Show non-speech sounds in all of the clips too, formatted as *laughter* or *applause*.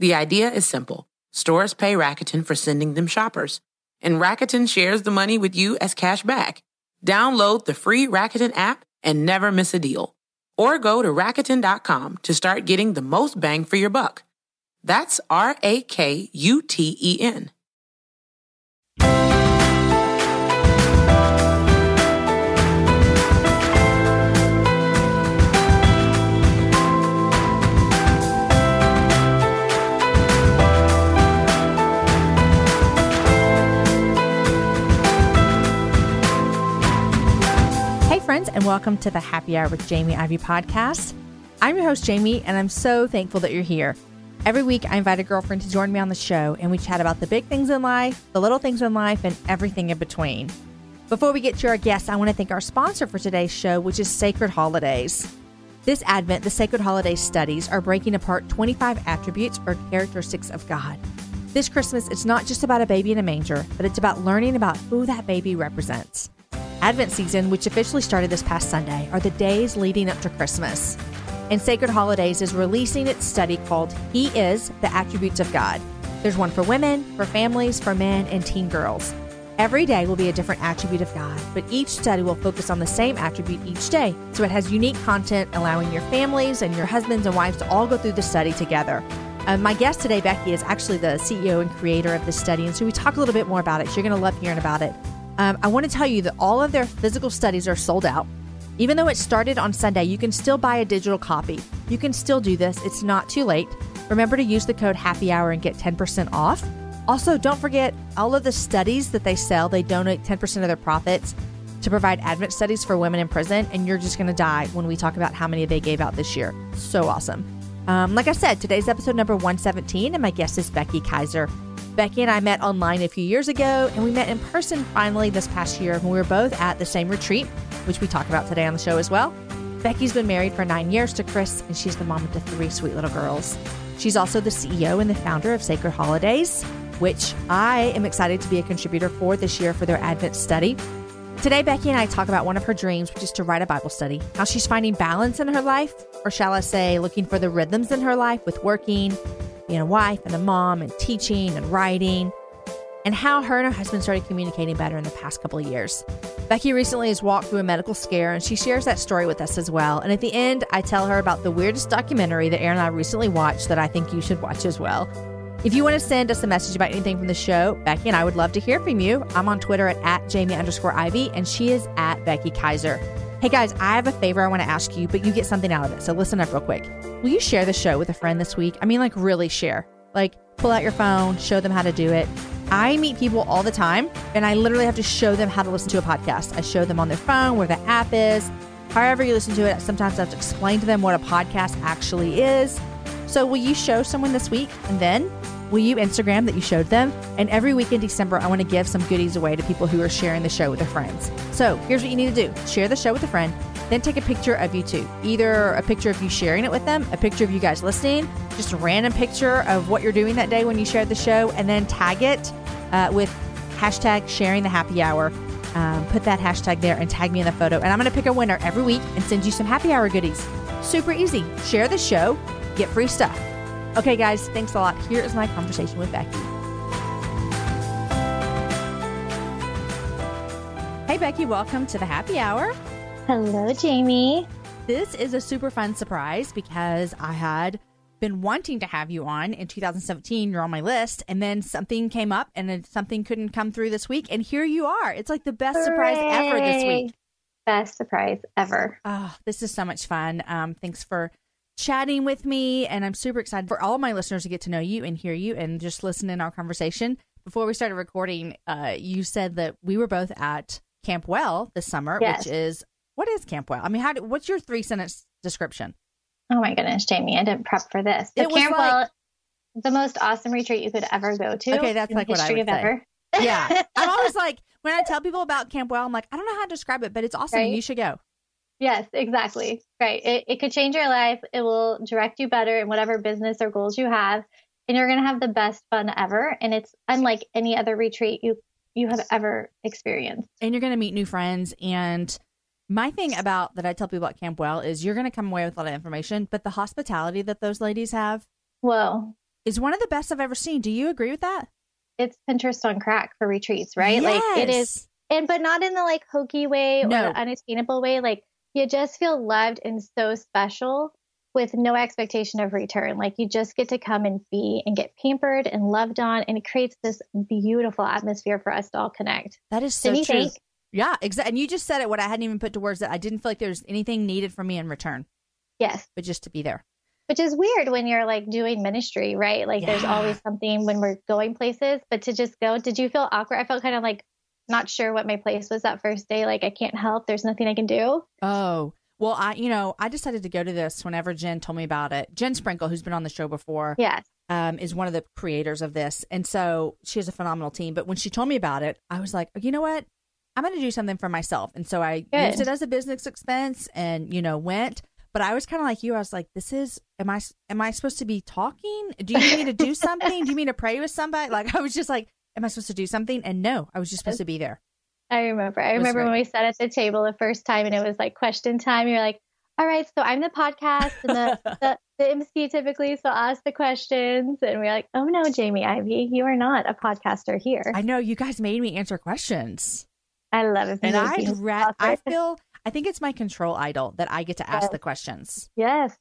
The idea is simple. Stores pay Rakuten for sending them shoppers, and Rakuten shares the money with you as cash back. Download the free Rakuten app and never miss a deal. Or go to Rakuten.com to start getting the most bang for your buck. That's R A K U T E N. friends, and welcome to the Happy Hour with Jamie Ivey podcast. I'm your host, Jamie, and I'm so thankful that you're here. Every week, I invite a girlfriend to join me on the show, and we chat about the big things in life, the little things in life, and everything in between. Before we get to our guests, I want to thank our sponsor for today's show, which is Sacred Holidays. This Advent, the Sacred Holidays studies are breaking apart 25 attributes or characteristics of God. This Christmas, it's not just about a baby in a manger, but it's about learning about who that baby represents. Advent season, which officially started this past Sunday, are the days leading up to Christmas. And Sacred Holidays is releasing its study called He Is the Attributes of God. There's one for women, for families, for men, and teen girls. Every day will be a different attribute of God, but each study will focus on the same attribute each day. So it has unique content, allowing your families and your husbands and wives to all go through the study together. Uh, my guest today, Becky, is actually the CEO and creator of this study, and so we talk a little bit more about it. So you're going to love hearing about it. Um, I want to tell you that all of their physical studies are sold out. Even though it started on Sunday, you can still buy a digital copy. You can still do this, it's not too late. Remember to use the code Happy Hour and get 10% off. Also, don't forget all of the studies that they sell, they donate 10% of their profits to provide Advent studies for women in prison. And you're just going to die when we talk about how many they gave out this year. So awesome. Um, like I said, today's episode number 117, and my guest is Becky Kiser. Becky and I met online a few years ago, and we met in person finally this past year when we were both at the same retreat, which we talk about today on the show as well. Becky's been married for nine years to Chris, and she's the mom of the three sweet little girls. She's also the CEO and the founder of Sacred Holidays, which I am excited to be a contributor for this year for their Advent study. Today, Becky and I talk about one of her dreams, which is to write a Bible study, how she's finding balance in her life, or shall I say, looking for the rhythms in her life with working, being a wife and a mom, and teaching and writing, and how her and her husband started communicating better in the past couple of years. Becky recently has walked through a medical scare, and she shares that story with us as well. And at the end, I tell her about the weirdest documentary that Aaron and I recently watched that I think you should watch as well. If you want to send us a message about anything from the show, Becky and I would love to hear from you. I'm on Twitter at, at Jamie underscore Ivey, and she is at Becky Kiser. Hey guys, I have a favor I want to ask you, but you get something out of it. So listen up real quick. Will you share the show with a friend this week? I mean, like, really share. Like, pull out your phone, show them how to do it. I meet people all the time, and I literally have to show them how to listen to a podcast. I show them on their phone where the app is. However, you listen to it, sometimes I have to explain to them what a podcast actually is. So, will you show someone this week? And then will you Instagram that you showed them? And every week in December, I want to give some goodies away to people who are sharing the show with their friends. So, here's what you need to do share the show with a friend, then take a picture of you two. Either a picture of you sharing it with them, a picture of you guys listening, just a random picture of what you're doing that day when you shared the show, and then tag it uh, with hashtag sharing the happy hour. Um, put that hashtag there and tag me in the photo. And I'm going to pick a winner every week and send you some happy hour goodies. Super easy. Share the show, get free stuff. Okay, guys, thanks a lot. Here is my conversation with Becky. Hey, Becky, welcome to the happy hour. Hello, Jamie. This is a super fun surprise because I had been wanting to have you on in 2017. You're on my list, and then something came up, and then something couldn't come through this week, and here you are. It's like the best surprise ever this week. Best surprise ever. Oh, this is so much fun. Um, thanks for chatting with me, and I'm super excited for all my listeners to get to know you and hear you and just listen in our conversation. Before we started recording, uh, you said that we were both at Camp Well this summer, Yes. which is what is Camp Well? I mean, how? Do, what's your three sentence description? Oh my goodness, Jamie, I didn't prep for this. It Camp like- Well the most awesome retreat you could ever go to. Okay, that's like what I would of say. ever. Yeah. I'm always *laughs* like, when I tell people about Camp Well, I'm like, I don't know how to describe it, but it's awesome. Right. You should go. Yes, exactly. Right. It, it could change your life. It will direct you better in whatever business or goals you have. And you're going to have the best fun ever. And it's unlike any other retreat you, you have ever experienced. And you're going to meet new friends. And my thing about that I tell people about Camp Well is you're going to come away with a lot of information, but the hospitality that those ladies have Whoa. is one of the best I've ever seen. Do you agree with that? It's Pinterest on crack for retreats, right? Like it is and but not in the like hokey way or No. the unattainable way. Like you just feel loved and so special with no expectation of return. Like you just get to come and be and get pampered and loved on, and it creates this beautiful atmosphere for us to all connect. That is so true. think? Yeah, exactly. And you just said it. What I hadn't even put to words that I didn't feel like there was anything needed from me in return, Yes. but just to be there. Which is weird when you're like doing ministry, right? Like there's always something when we're going places, but to just go, did you feel awkward? I felt kind of like not sure what my place was that first day. Like I can't help. There's nothing I can do. Oh, well, I, you know, I decided to go to this whenever Jen told me about it. Jen Sprinkle, who's been on the show before, Yes. um, is one of the creators of this. And so she has a phenomenal team. But when she told me about it, I was like, you know what? I'm going to do something for myself. And so I Good. used it as a business expense and, you know, went. But I was kind of like you. I was like, this is, am I, am I supposed to be talking? Do you need me to do *laughs* something? do you mean to pray with somebody? Like, I was just like, am I supposed to do something? And no, I was just supposed to be there. I remember. I remember when we sat at the table the first time and it was like question time. You're like, all right, so I'm the podcast and the, *laughs* the, the MC typically, so I'll ask the questions. And we're like, oh no, Jamie Ivey, you are not a podcaster here. I know you guys made me answer questions. I love it. And I ra- I feel I think it's my control idol that I get to ask Yes. the questions. Yes.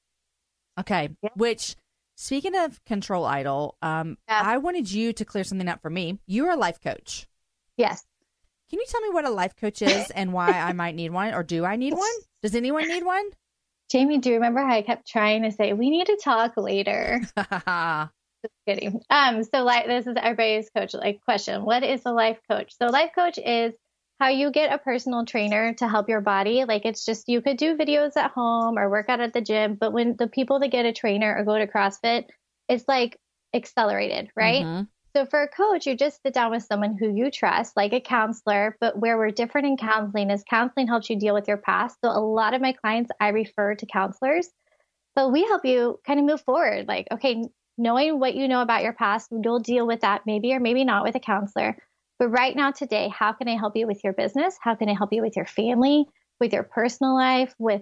Okay. Yeah. Which speaking of control idol, um Yeah. I wanted you to clear something up for me. You're a life coach. Yes. Can you tell me what a life coach is *laughs* and why I might need one or do I need one? Does anyone need one? Jamie, do you remember how I kept trying to say, we need to talk later? *laughs* Just kidding. Um, so like this is everybody's coach like question. What is a life coach? So life coach is how you get a personal trainer to help your body. Like it's just you could do videos at home or work out at the gym, but when the people that get a trainer or go to CrossFit, it's like accelerated, right? Mhm. So for a coach, you just sit down with someone who you trust, like a counselor, but where we're different in counseling is counseling helps you deal with your past. So a lot of my clients I refer to counselors, but we help you kind of move forward. Like, okay, knowing what you know about your past, you'll deal with that maybe or maybe not with a counselor. But right now, today, how can I help you with your business? How can I help you with your family, with your personal life, with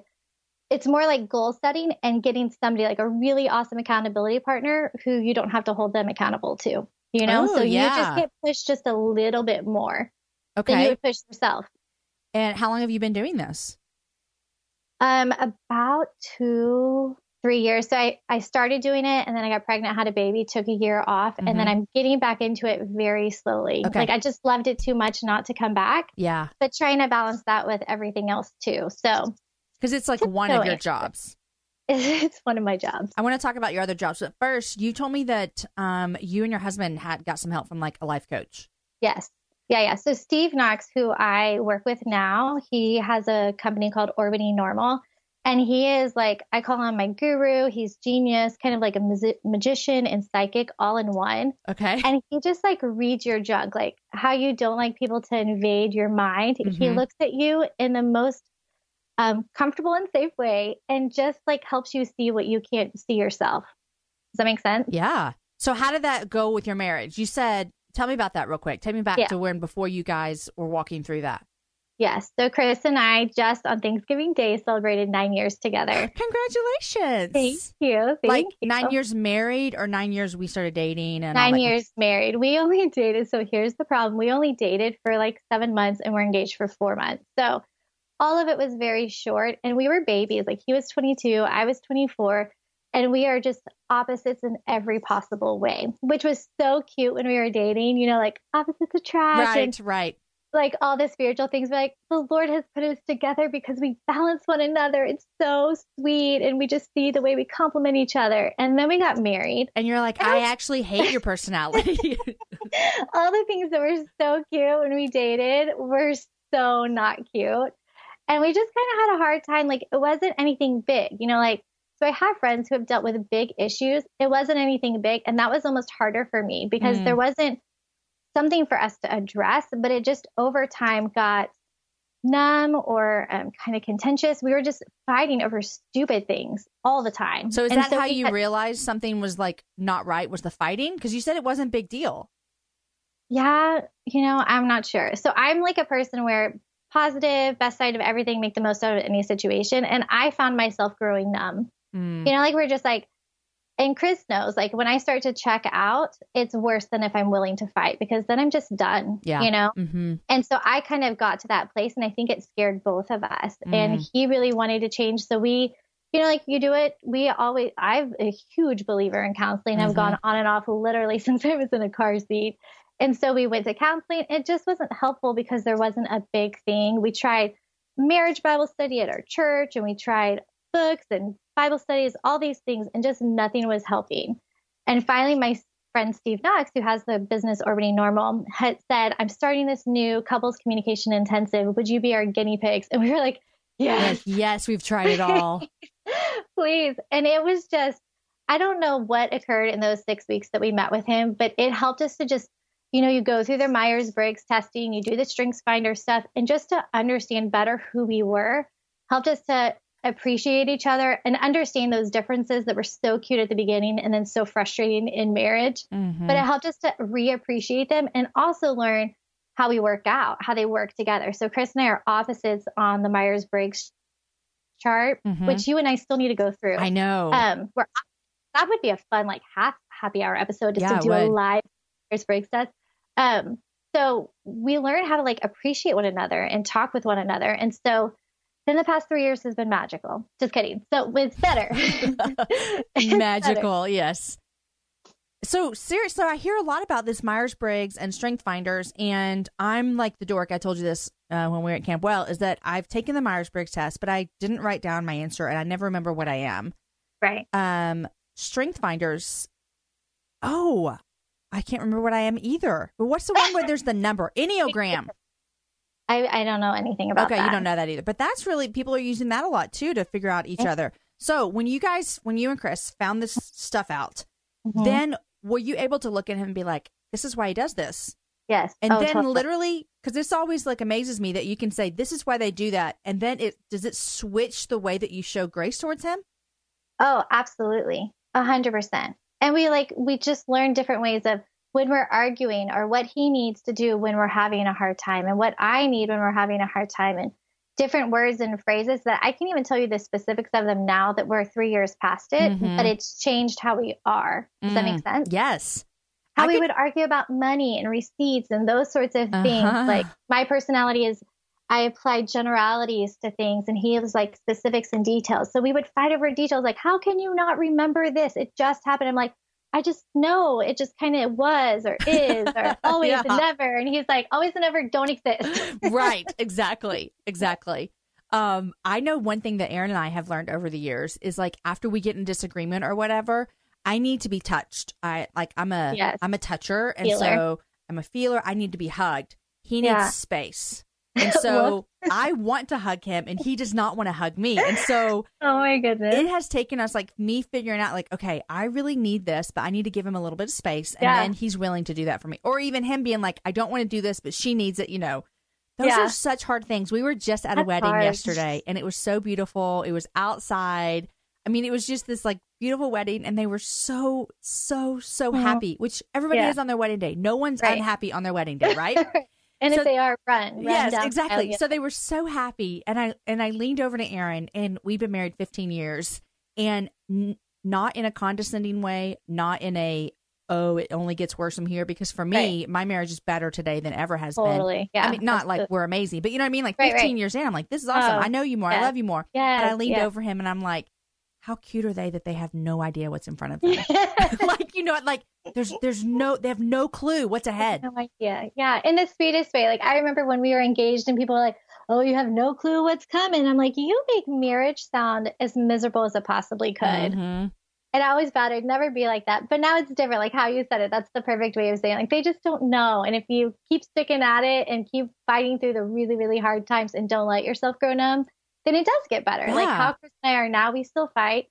it's more like goal setting and getting somebody like a really awesome accountability partner who you don't have to hold them accountable to. You know, Oh, so you yeah. just get pushed just a little bit more okay. than you would push yourself. And how long have you been doing this? Um, about two, three years. So I, I started doing it and then I got pregnant, had a baby, took a year off, and then I'm getting back into it very slowly. Okay. Like I just loved it too much not to come back, Yeah. but trying to balance that with everything else too. So Because it's like one of your jobs. *laughs* it's one of my jobs. I want to talk about your other jobs, but first, you told me that um, you and your husband had got some help from like a life coach. Yes. Yeah, yeah. So Steve Knox, who I work with now, he has a company called Orbiting Normal. And he is like, I call him my guru. He's genius, kind of like a magi- magician and psychic all in one. Okay. And he just like reads your junk, like how you don't like people to invade your mind. He Mhm. looks at you in the most um, comfortable and safe way and just like helps you see what you can't see yourself. Does that make sense? Yeah. So how did that go with your marriage? You said, tell me about that real quick. Take me back Yeah. to when before you guys were walking through that. Yes. So Chris and I just on Thanksgiving Day celebrated nine years together. *laughs* Congratulations. Thank you. Thank like you. nine years married or nine years we started dating and Nine years married. We only *laughs* dated. So here's the problem. We only dated for like seven months and we're engaged for four months. So all of it was very short and we were babies. Like he was 22, I was 24. And we are just opposites in every possible way, which was so cute when we were dating, you know, like opposites attract and Right, right. Like all the spiritual things. But like the Lord has put us together because we balance one another. It's so sweet. And we just see the way we complement each other. And then we got married. And you're like, I actually hate your personality. *laughs* all the things that were so cute when we dated were so not cute. And we just kind of had a hard time. Like, it wasn't anything big, you know, like So I have friends who have dealt with big issues. It wasn't anything big. And that was almost harder for me because Mm. there wasn't something for us to address, but it just over time got numb or um, kind of contentious. We were just fighting over stupid things all the time. So is And that how you had- realized something was like not right? Was the fighting? Because you said it wasn't a big deal. Yeah, you know, I'm not sure. So I'm like a person where positive, best side of everything, make the most out of any situation. And I found myself growing numb. Mm. You know, like we're just like, and Chris knows, like when I start to check out, it's worse than if I'm willing to fight because then I'm just done. Yeah. You know? hmm And so I kind of got to that place and I think it scared both of us. And Mm. he really wanted to change. So we, you know, like you do it, we always, I'm a huge believer in counseling. I've Mhm. gone on and off literally *laughs* since I was in a car seat. And so we went to counseling. It just wasn't helpful because there wasn't a big thing. We tried marriage Bible study at our church and we tried books and Bible studies, all these things, and just nothing was helping. And finally, my friend Steve Knox, who has the business Orbiting Normal, had said, I'm starting this new couples communication intensive. Would you be our guinea pigs? And we were like, yes, Yes, yes, we've tried it all. *laughs* please. And it was just, I don't know what occurred in those six weeks that we met with him, but it helped us to just, you know, you go through the Myers Briggs testing, you do the Strengths Finder stuff, and just to understand better who we were helped us to appreciate each other and understand those differences that were so cute at the beginning and then so frustrating in marriage. Mhm. But it helped us to reappreciate them and also learn how we work out, how they work together. So Chris and I are opposites on the Myers Briggs chart, Mhm. which you and I still need to go through. I know. Um, where that would be a fun like half happy hour episode just Yeah, to do a live Myers Briggs test. Um, so we learn how to like appreciate one another and talk with one another, and so then the past three years has been magical. Just kidding. So it's better. *laughs* It's better. Magical, yes. So seriously, I hear a lot about this Myers Briggs and Strength Finders, and I'm like the dork. I told you this uh, when we were at Camp Well, is that I've taken the Myers Briggs test, but I didn't write down my answer, and I never remember what I am. Right. Um, Strength Finders. Oh, I can't remember what I am either. But what's the one where there's the number *laughs* Enneagram? I, I don't know anything about okay, that. you don't know that either. But that's really people are using that a lot too to figure out each other. So when you guys, when you and Chris found this stuff out, Mhm. then were you able to look at him and be like, "This is why he does this," yes. and Oh, then totally. literally, because this always like amazes me that you can say, "This is why they do that," and then it does it switch the way that you show grace towards him? Oh, absolutely. A hundred percent. And we like, we just learn different ways of when we're arguing or what he needs to do when we're having a hard time and what I need when we're having a hard time and different words and phrases that I can't even tell you the specifics of them now that we're three years past it, Mhm. but it's changed how we are. Does that make sense? Yes. How I we could- would argue about money and receipts and those sorts of things. Uh-huh. Like my personality is I applied generalities to things and he was like specifics and details. So we would fight over details like, how can you not remember this? It just happened. I'm like, I just know it just kind of was or is or *laughs* always Yeah. and never. And he's like, always and never don't exist. *laughs* right exactly exactly um i know one thing that aaron and i have learned over the years is like after we get in disagreement or whatever i need to be touched i like i'm a Yes. am a toucher and Feeler. so i'm a feeler i need to be hugged he needs Yeah. space and *laughs* so i want to hug him and he does not want to hug me and so *laughs* oh my goodness. it has taken us like me figuring out like okay i really need this but i need to give him a little bit of space and Yeah. then he's willing to do that for me or even him being like i don't want to do this but she needs it you know those Yeah. are such hard things we were just at a wedding hard. yesterday and it was so beautiful it was outside i mean it was just this like beautiful wedding and they were so so so happy which everybody Yeah. is on their wedding day no one's Right. unhappy on their wedding day right *laughs* and So- if they are, run. run yes exactly so they were so happy and i and i leaned over to aaron and we've been married 15 years and n- not in a condescending way not in a oh it only gets worse from here because for me my marriage is better today than ever has been Totally. Yeah. i mean not That's like the- we're amazing but you know what i mean like 15 right. years in i'm like this is awesome Oh, i know you more i love you more Yeah. and i leaned yes. over him and i'm like how cute are they that they have no idea what's in front of *laughs* them *laughs* like you know like there's there's no they have no clue what's ahead No idea. Yeah, in the sweetest way. Like I remember when we were engaged and people were like, "Oh, you have no clue what's coming." I'm like, "You make marriage sound as miserable as it possibly could." Mhm. And I always I'd never be like that. But now it's different. Like how you said it, that's the perfect way of saying. It. Like they just don't know. And if you keep sticking at it and keep fighting through the really, really hard times and don't let yourself grow numb, then it does get better. Like how Chris and I are now, we still fight.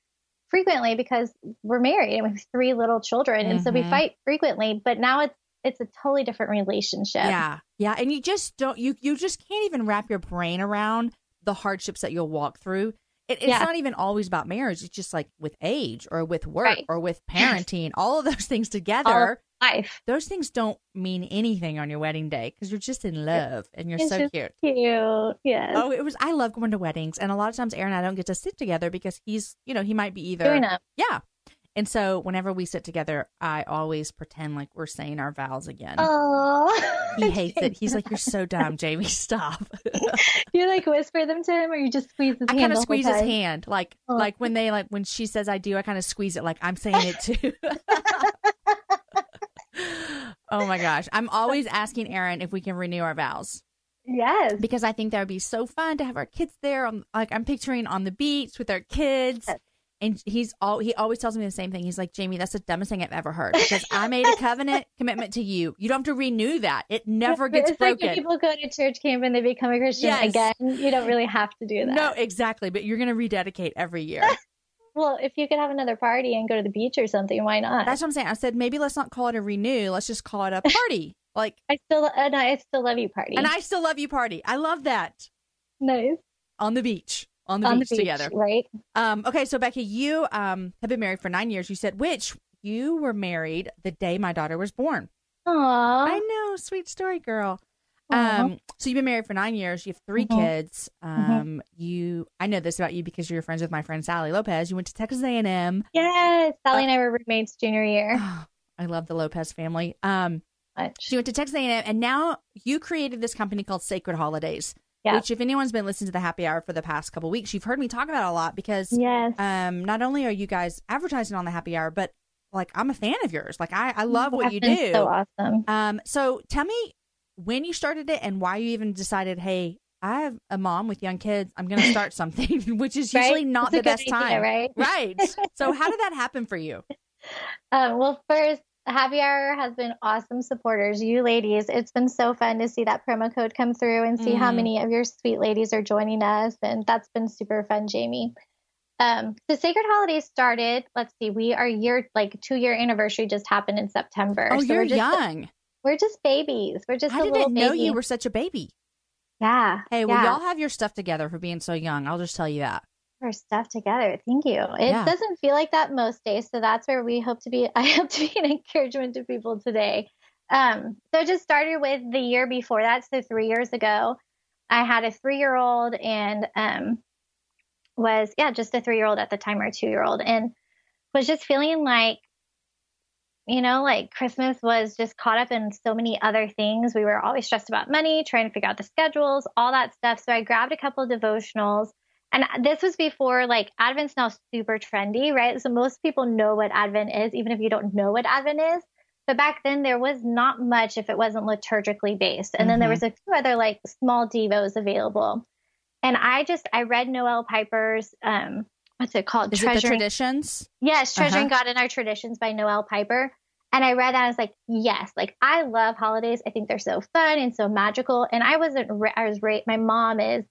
frequently because we're married and we have three little children, and so we Mhm. fight frequently. But now it's it's a totally different relationship. Yeah. Yeah. And you just don't, you, you just can't even wrap your brain around the hardships that you'll walk through. It, it's Yeah. not even always about marriage. It's just like with age or with work Right. or with parenting, all of those things together. Life. those things don't mean anything on your wedding day because you're just in love and you're It's so cute. Cute. Yes. Oh, it was. I love going to weddings, and a lot of times Aaron and I don't get to sit together because he's, you know, he might be either. Doing. Yeah. And so whenever we sit together, I always pretend like we're saying our vows again. Oh. He *laughs* hates it. He's like, "You're so dumb, Jamie. *laughs* Stop." *laughs* you like whisper them to him, or you just squeeze his I hand. I kind of squeeze his hand, like Oh. like when they like when she says I do, I kind of squeeze it like I'm saying it too. Oh my gosh, I'm always asking Aaron if we can renew our vows Yes. because I think that would be so fun to have our kids there. On like I'm picturing on the beach with our kids. Yes. And he's all he always tells me the same thing. He's like, Jamie, that's the dumbest thing I've ever heard because I made a covenant *laughs* commitment to you. You don't have to renew that. It never gets it's broken. when people go to church camp and they become a Christian Yes. again. You don't really have to do that. no, exactly. But you're going to rededicate every year. *laughs* Well, if you could have another party and go to the beach or something, why not? That's what I'm saying. I said maybe let's not call it a renew. Let's just call it a *laughs* party. Like, I still and I still love you party. and I still love you party. I love that nice on the beach, on the, on beach, the beach together. right? Um, okay, so Becky, you um have been married for nine years. You said which you were married the day my daughter was born. Aww. I know, sweet story, girl. Aw. Um, so you've been married for nine years. You have 3 Mhm. kids. Um, you I know this about you because you're friends with my friend Sally Lopez. You went to Texas A and M. yes, Sally Uh, and I were roommates junior year. *sighs* I love the Lopez family. Um, Much. She went to Texas A&M, and now you created this company called Sacred Holidays. Yeah. Which, if anyone's been listening to the Happy Hour for the past couple weeks, you've heard me talk about a lot because Yes. um, not only are you guys advertising on the Happy Hour, but like I'm a fan of yours. Like I, I love what That's you do. So awesome. Um, so tell me when you started it and why you even decided, hey, I have a mom with young kids. I'm going to start *laughs* something, *laughs* which is usually Right? not It's the best idea, time. right? Right. So *laughs* how did that happen for you? Um, well, first, Happy Hour has been awesome supporters. You ladies, it's been so fun to see that promo code come through and see how Mhm. many of your sweet ladies are joining us. And that's been super fun, Jamie. Um, the Sacred Holidays started, let's see, we are year, like two year anniversary just happened in September. Oh, So you're we're just, young. We're just babies. We're just I a didn't know baby. you were such a baby. Yeah. Hey, well, yeah. y'all have your stuff together for being so young. I'll just tell you that. our stuff together. Thank you. It Yeah. doesn't feel like that most days, so that's where we hope to be. *laughs* I hope to be an encouragement to people today. Um, so it just started with the year before that, so three years ago. I had a three-year-old and um, was yeah, just a three-year-old at the time or two-year-old, and was just feeling like you know, like Christmas was just caught up in so many other things. We were always stressed about money, trying to figure out the schedules, all that stuff. So I grabbed a couple of devotionals. And this was before like Advent's now super trendy, right? So most people know what Advent is, even if you don't know what Advent is. But back then there was not much if it wasn't liturgically based. And then there Mhm. was a few other like small devos available. And I just I read Noel Piper's um what's it called? Is it the traditions? Yes, Treasuring Uh-huh. God in Our Traditions by Noel Piper. And I read that. And I was like, yes, like I love holidays. I think they're so fun and so magical. And I wasn't, I was raised, my mom is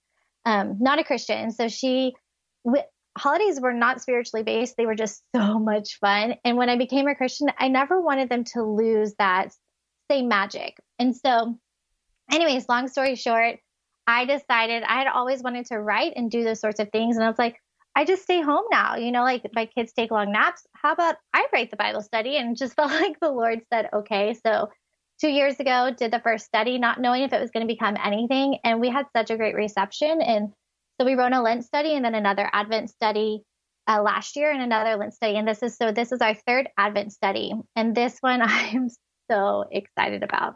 um, not a Christian. So she, w- holidays were not spiritually based. They were just so *laughs* much fun. And when I became a Christian, I never wanted them to lose that same magic. And so, anyways, long story short, I decided I had always wanted to write and do those sorts of things. And I was like, I just stay home now. You know, like my kids take long naps. How about I write the Bible study? And just *laughs* felt like the Lord said, okay. So two years ago, did the first study, not knowing if it was going to become anything. And we had such a great reception. And so we wrote a Lent study and then another Advent study uh, last year and another Lent study. And this is so this is our third Advent study. And this one *laughs* I am so excited about.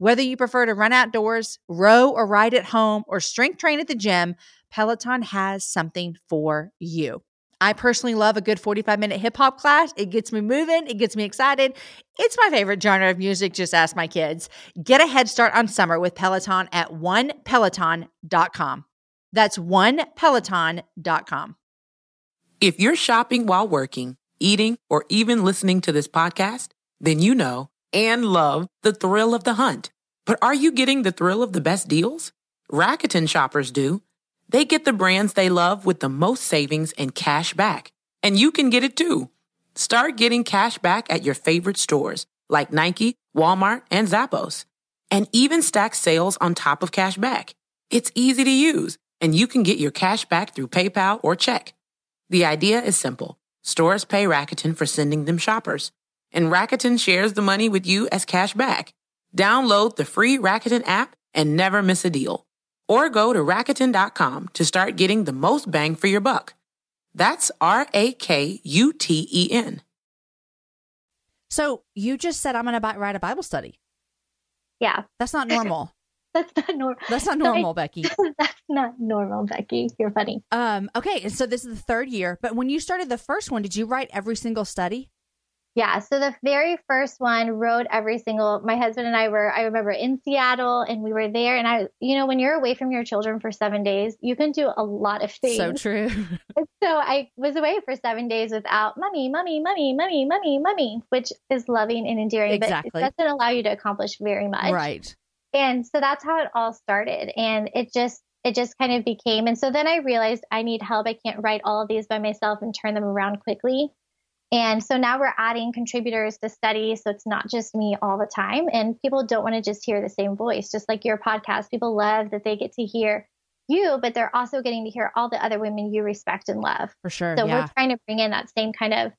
Whether you prefer to run outdoors, row or ride at home, or strength train at the gym, Peloton has something for you. I personally love a good 45 minute hip hop class. It gets me moving, it gets me excited. It's my favorite genre of music, just ask my kids. Get a head start on summer with Peloton at onepeloton.com. That's onepeloton.com. If you're shopping while working, eating, or even listening to this podcast, then you know and love the thrill of the hunt. But are you getting the thrill of the best deals? Rakuten shoppers do. They get the brands they love with the most savings and cash back. And you can get it too. Start getting cash back at your favorite stores like Nike, Walmart, and Zappos. And even stack sales on top of cash back. It's easy to use, and you can get your cash back through PayPal or check. The idea is simple. Stores pay Rakuten for sending them shoppers and Rakuten shares the money with you as cash back. Download the free Rakuten app and never miss a deal. Or go to Rakuten.com to start getting the most bang for your buck. That's R A K U T E N. So you just said I'm going to write a Bible study. Yeah. That's not normal. *laughs* that's not normal. That's not normal, Becky. *laughs* that's not normal, Becky. You're funny. Um, okay, and so this is the third year, but when you started the first one, did you write every single study? Yeah. So the very first one wrote every single, my husband and I were, I remember in Seattle and we were there. And I, you know, when you're away from your children for seven days, you can do a lot of things. So true. *laughs* so I was away for seven days without mommy, mommy, mommy, mommy, mommy, mommy, which is loving and endearing, exactly. but it doesn't allow you to accomplish very much. Right. And so that's how it all started. And it just, it just kind of became. And so then I realized I need help. I can't write all of these by myself and turn them around quickly. And so now we're adding contributors to study. So it's not just me all the time. And people don't want to just hear the same voice, just like your podcast. People love that they get to hear you, but they're also getting to hear all the other women you respect and love. For sure. So yeah. we're trying to bring in that same kind of,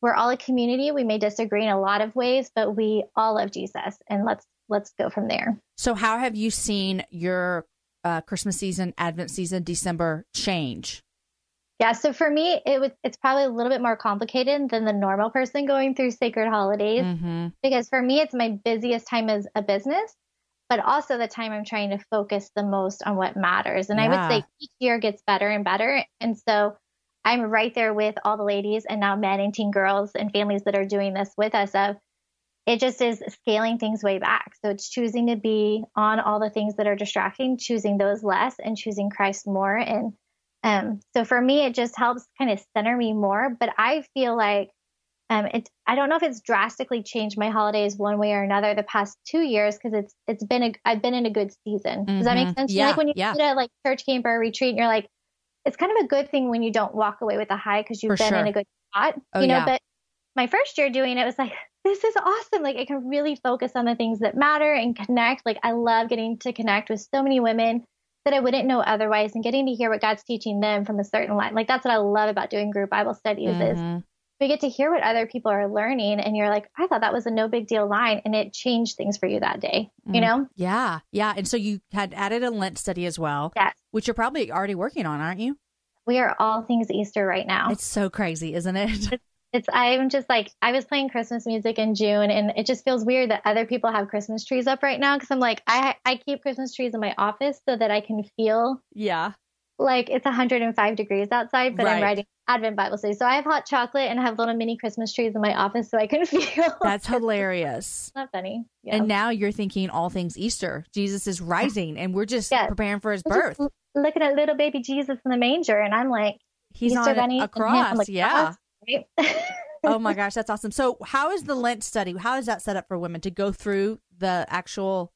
we're all a community. We may disagree in a lot of ways, but we all love Jesus. And let's, let's go from there. So how have you seen your uh, Christmas season, Advent season, December change? Yeah, so for me, it was it's probably a little bit more complicated than the normal person going through sacred holidays mm-hmm. because for me, it's my busiest time as a business, but also the time I'm trying to focus the most on what matters. And yeah. I would say each year gets better and better, and so I'm right there with all the ladies and now men and teen girls and families that are doing this with us. Of it just is scaling things way back. So it's choosing to be on all the things that are distracting, choosing those less, and choosing Christ more. And um, so for me, it just helps kind of center me more. But I feel like um, it, I don't know if it's drastically changed my holidays one way or another the past two years because it's it's been a I've been in a good season. Does that make Mhm. sense? Yeah, like when you yeah. to like church camp or a retreat, and you're like, it's kind of a good thing when you don't walk away with a high because you've For been in a good spot. Oh, you know, yeah. but my first year doing it was like, *laughs* this is awesome. Like I can really focus on the things that matter and connect. Like I love getting to connect with so many women that I wouldn't know otherwise and getting to hear what God's teaching them from a certain line. Like that's what I love about doing group Bible studies is Mhm. we get to hear what other people are learning and you're like, I thought that was a no big deal line and it changed things for you that day. You Mm. know? Yeah, yeah. And so you had added a Lent study as well, Yes. which you're probably already working on, aren't you? We are all things Easter right now. It's so crazy, isn't it? *laughs* It's I'm just like I was playing Christmas music in June, and it just feels weird that other people have Christmas trees up right now because I'm like I I keep Christmas trees in my office so that I can feel yeah. like it's 105 degrees outside, but Right. I'm writing Advent Bible study, so I have hot chocolate and I have little mini Christmas trees in my office so I can *laughs* feel. That's *laughs* hilarious. not funny. Yeah. And now you're thinking all things Easter. Jesus is *laughs* rising, and we're just preparing for his birth. looking at little baby Jesus in the manger, and I'm like He's Easter on bunny a cross. the yeah. Right? *laughs* oh my gosh, that's awesome. So, how is the Lent study? How is that set up for women to go through the actual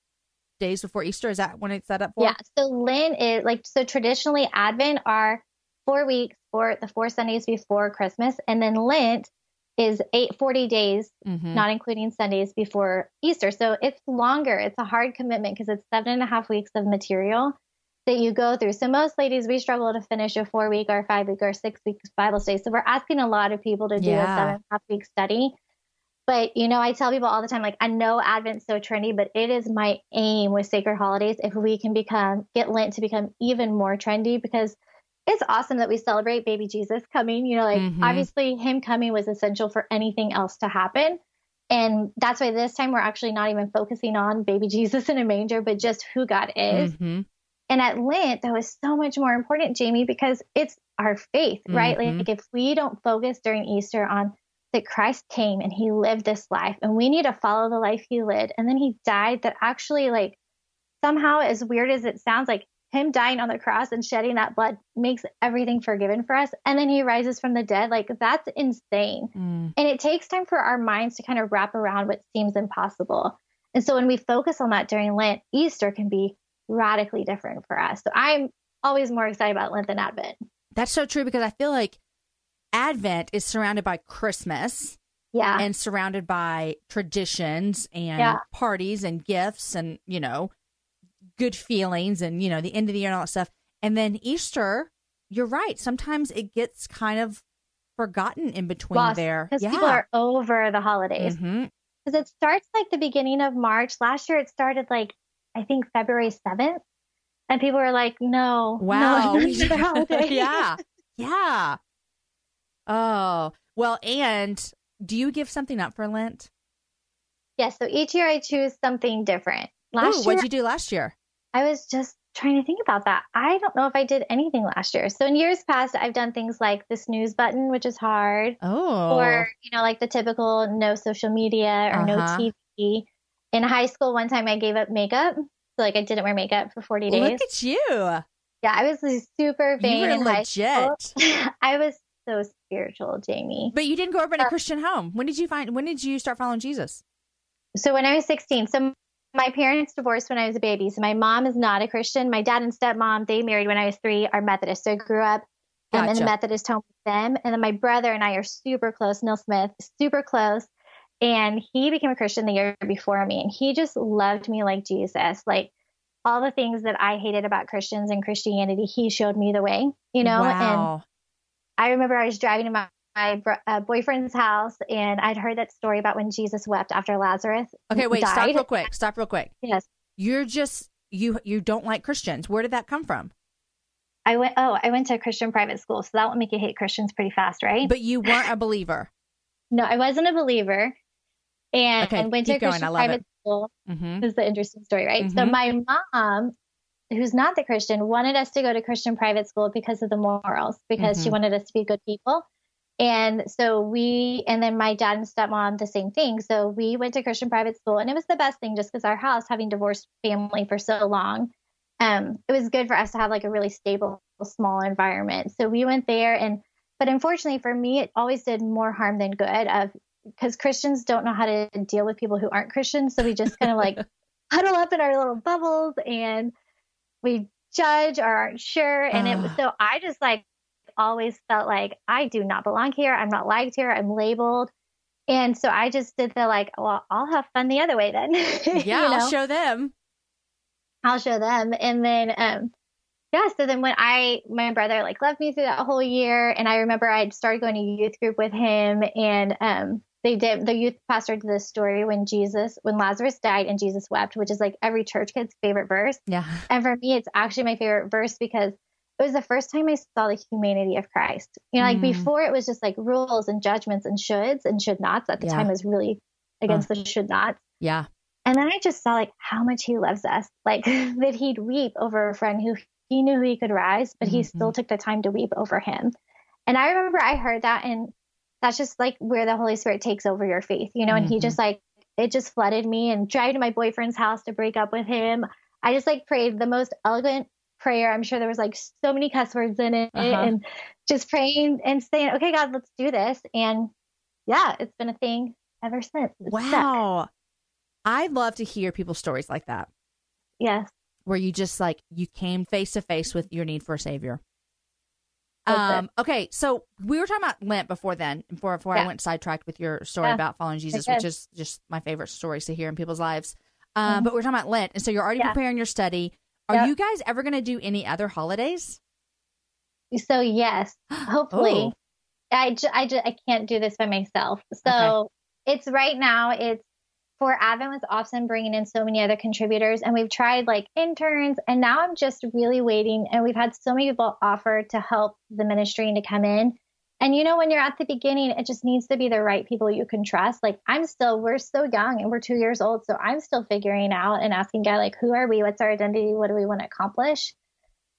days before Easter? Is that when it's set up for? Yeah. So Lent is like so traditionally Advent are four weeks for the four Sundays before Christmas, and then Lent is eight forty days, Mhm. not including Sundays before Easter. So it's longer. It's a hard commitment because it's seven and a half weeks of material that you go through. So most ladies we struggle to finish a four week or five week or six week Bible study. So we're asking a lot of people to do a Yeah. seven and a half week study. But you know, I tell people all the time, like I know Advent's so trendy, but it is my aim with sacred holidays if we can become get Lent to become even more trendy because it's awesome that we celebrate baby Jesus coming. You know, like Mhm. obviously him coming was essential for anything else to happen. And that's why this time we're actually not even focusing on baby *laughs* Jesus in a manger, but just who God is. Mhm. And at Lent, that was so much more important, Jamie, because it's our faith, right? Mhm. Like if we don't focus during Easter on that Christ came and he lived this life and we need to follow the life he lived and then he died that actually like somehow as weird as it sounds like him dying on the cross and shedding that blood makes everything forgiven for us and then he rises from the dead like that's insane Mm. and it takes time for our minds to kind of wrap around what seems impossible. And so when we focus on that during Lent, Easter can be radically different for us. So I'm always more excited about Lent than Advent. That's so true because I feel like Advent is surrounded by Christmas Yeah. and surrounded by traditions and Yeah. parties and gifts and, you know, good feelings and, you know, the end of the year and all that stuff. And then Easter, you're right. Sometimes it gets kind of forgotten in between Lost, there. Because Yeah. people are over the holidays. Mm-hmm. Because it starts like the beginning of March. Last year it started like, I think February 7th. And people were like, no. Wow. *laughs* No, it's the holiday. *laughs* yeah. *laughs* Yeah. Oh, well, and do you give something up for Lent? Yes. so each year I choose something different. Last Ooh, year what'd you do last year? I was just trying to think about that. I don't know if I did anything last year. So in years past, I've done things like the snooze button, which is hard, Oh. or you know, like the typical no social media or Uh-huh. no TV. In high school, one time I gave up makeup, so like I didn't wear makeup for 40 days. Look at you. yeah, I was like, super vain in high school. *laughs* I was so spiritual, Jamie. But you didn't grow up in a Uh, Christian home. When did you find? When did you start following Jesus? So when I was 16, so my parents divorced when I was a baby. So my mom is not a Christian. My dad and stepmom, they married when I was three, are Methodist. So I grew up um, in the Methodist home with them. And then my brother and I are super close. Neil Smith, super close. And he became a Christian the year before me. And he just loved me like Jesus. Like all the things that I hated about Christians and Christianity, he showed me the way, you know? And. I remember I was driving to my, my uh, boyfriend's house and I'd heard that story about when Jesus wept after Lazarus okay, wait. Stop real quick. Stop real quick. Yes. You're just you. You don't like Christians. Where did that come from? I went. Oh, I went to a Christian private school, so that would make you hate Christians pretty fast, right? But you weren't a believer. no, I wasn't a believer, and Okay, I went to a keep going. Christian private it. school. hmm This is the interesting story, right? So Mhm. my mom, who's not the Christian, wanted us to go to Christian private school because of the morals, because she Mhm. wanted us to be good people. And so we, and then my dad and stepmom, the same thing. So we went to Christian private school, and it was the best thing just because our house, having divorced family for so long, um, it was good for us to have like a really stable, small environment. So we went there, and but unfortunately for me, it always did more harm than good. Of because Christians don't know how to deal with people who aren't Christians, so we just kind of like *laughs* huddle up in our little bubbles and we judge or aren't sure. And it so I just like always felt like I do not belong here. I'm not liked here. I'm labeled. And so I just did the like, well, I'll have fun the other way then. *laughs* Yeah, you know? I'll show them. I'll show them. And then, um, yeah, so then when I, my brother like loved me through that whole year. And I remember I'd started going to youth group with him and, um, they did the youth pastor did this story when Jesus when Lazarus died and Jesus wept, which is like every church kid's favorite verse. Yeah. And for me it's actually my favorite verse because it was the first time I saw the humanity of Christ. You know, like mm. before it was just like rules and judgments and shoulds and should nots. At the yeah. time was really against uh. the should nots. Yeah. And then I just saw like how much he loves us. Like *laughs* that he'd weep over a friend who he knew he could rise, but mm-hmm. he still took the time to weep over him. And I remember I heard that and that's just like where the Holy Spirit takes over your faith, you know, and mm-hmm. he just like it just flooded me and driving to my boyfriend's house to break up with him. I just like prayed the most elegant prayer. I'm sure there was like so many cuss words in it uh-huh. and just praying and saying, okay, God, let's do this. And yeah, it's been a thing ever since. It's wow. Stuck. I love to hear people's stories like that. Yes. Where you just like, you came face to face with your need for a savior. Um, okay, so we were talking about Lent before then, before before yeah. I went sidetracked with your story yeah. about following Jesus, which is just my favorite stories to hear in people's lives. Um, mm-hmm. but we're talking about Lent, and so you're already yeah. preparing your study. Are yep. you guys ever going to do any other holidays? So yes, *gasps* hopefully. I oh. I can't do this by myself. So okay. it's right now. It's for Advent was awesome bringing in so many other contributors, and we've tried like interns, and now I'm just really waiting. And we've had so many people offer to help the ministry and to come in. And you know, when you're at the beginning, it just needs to be the right people you can trust. Like I'm still, we're so young and we're two years old. So I'm still figuring out and asking God, like, who are we? What's our identity? What do we want to accomplish?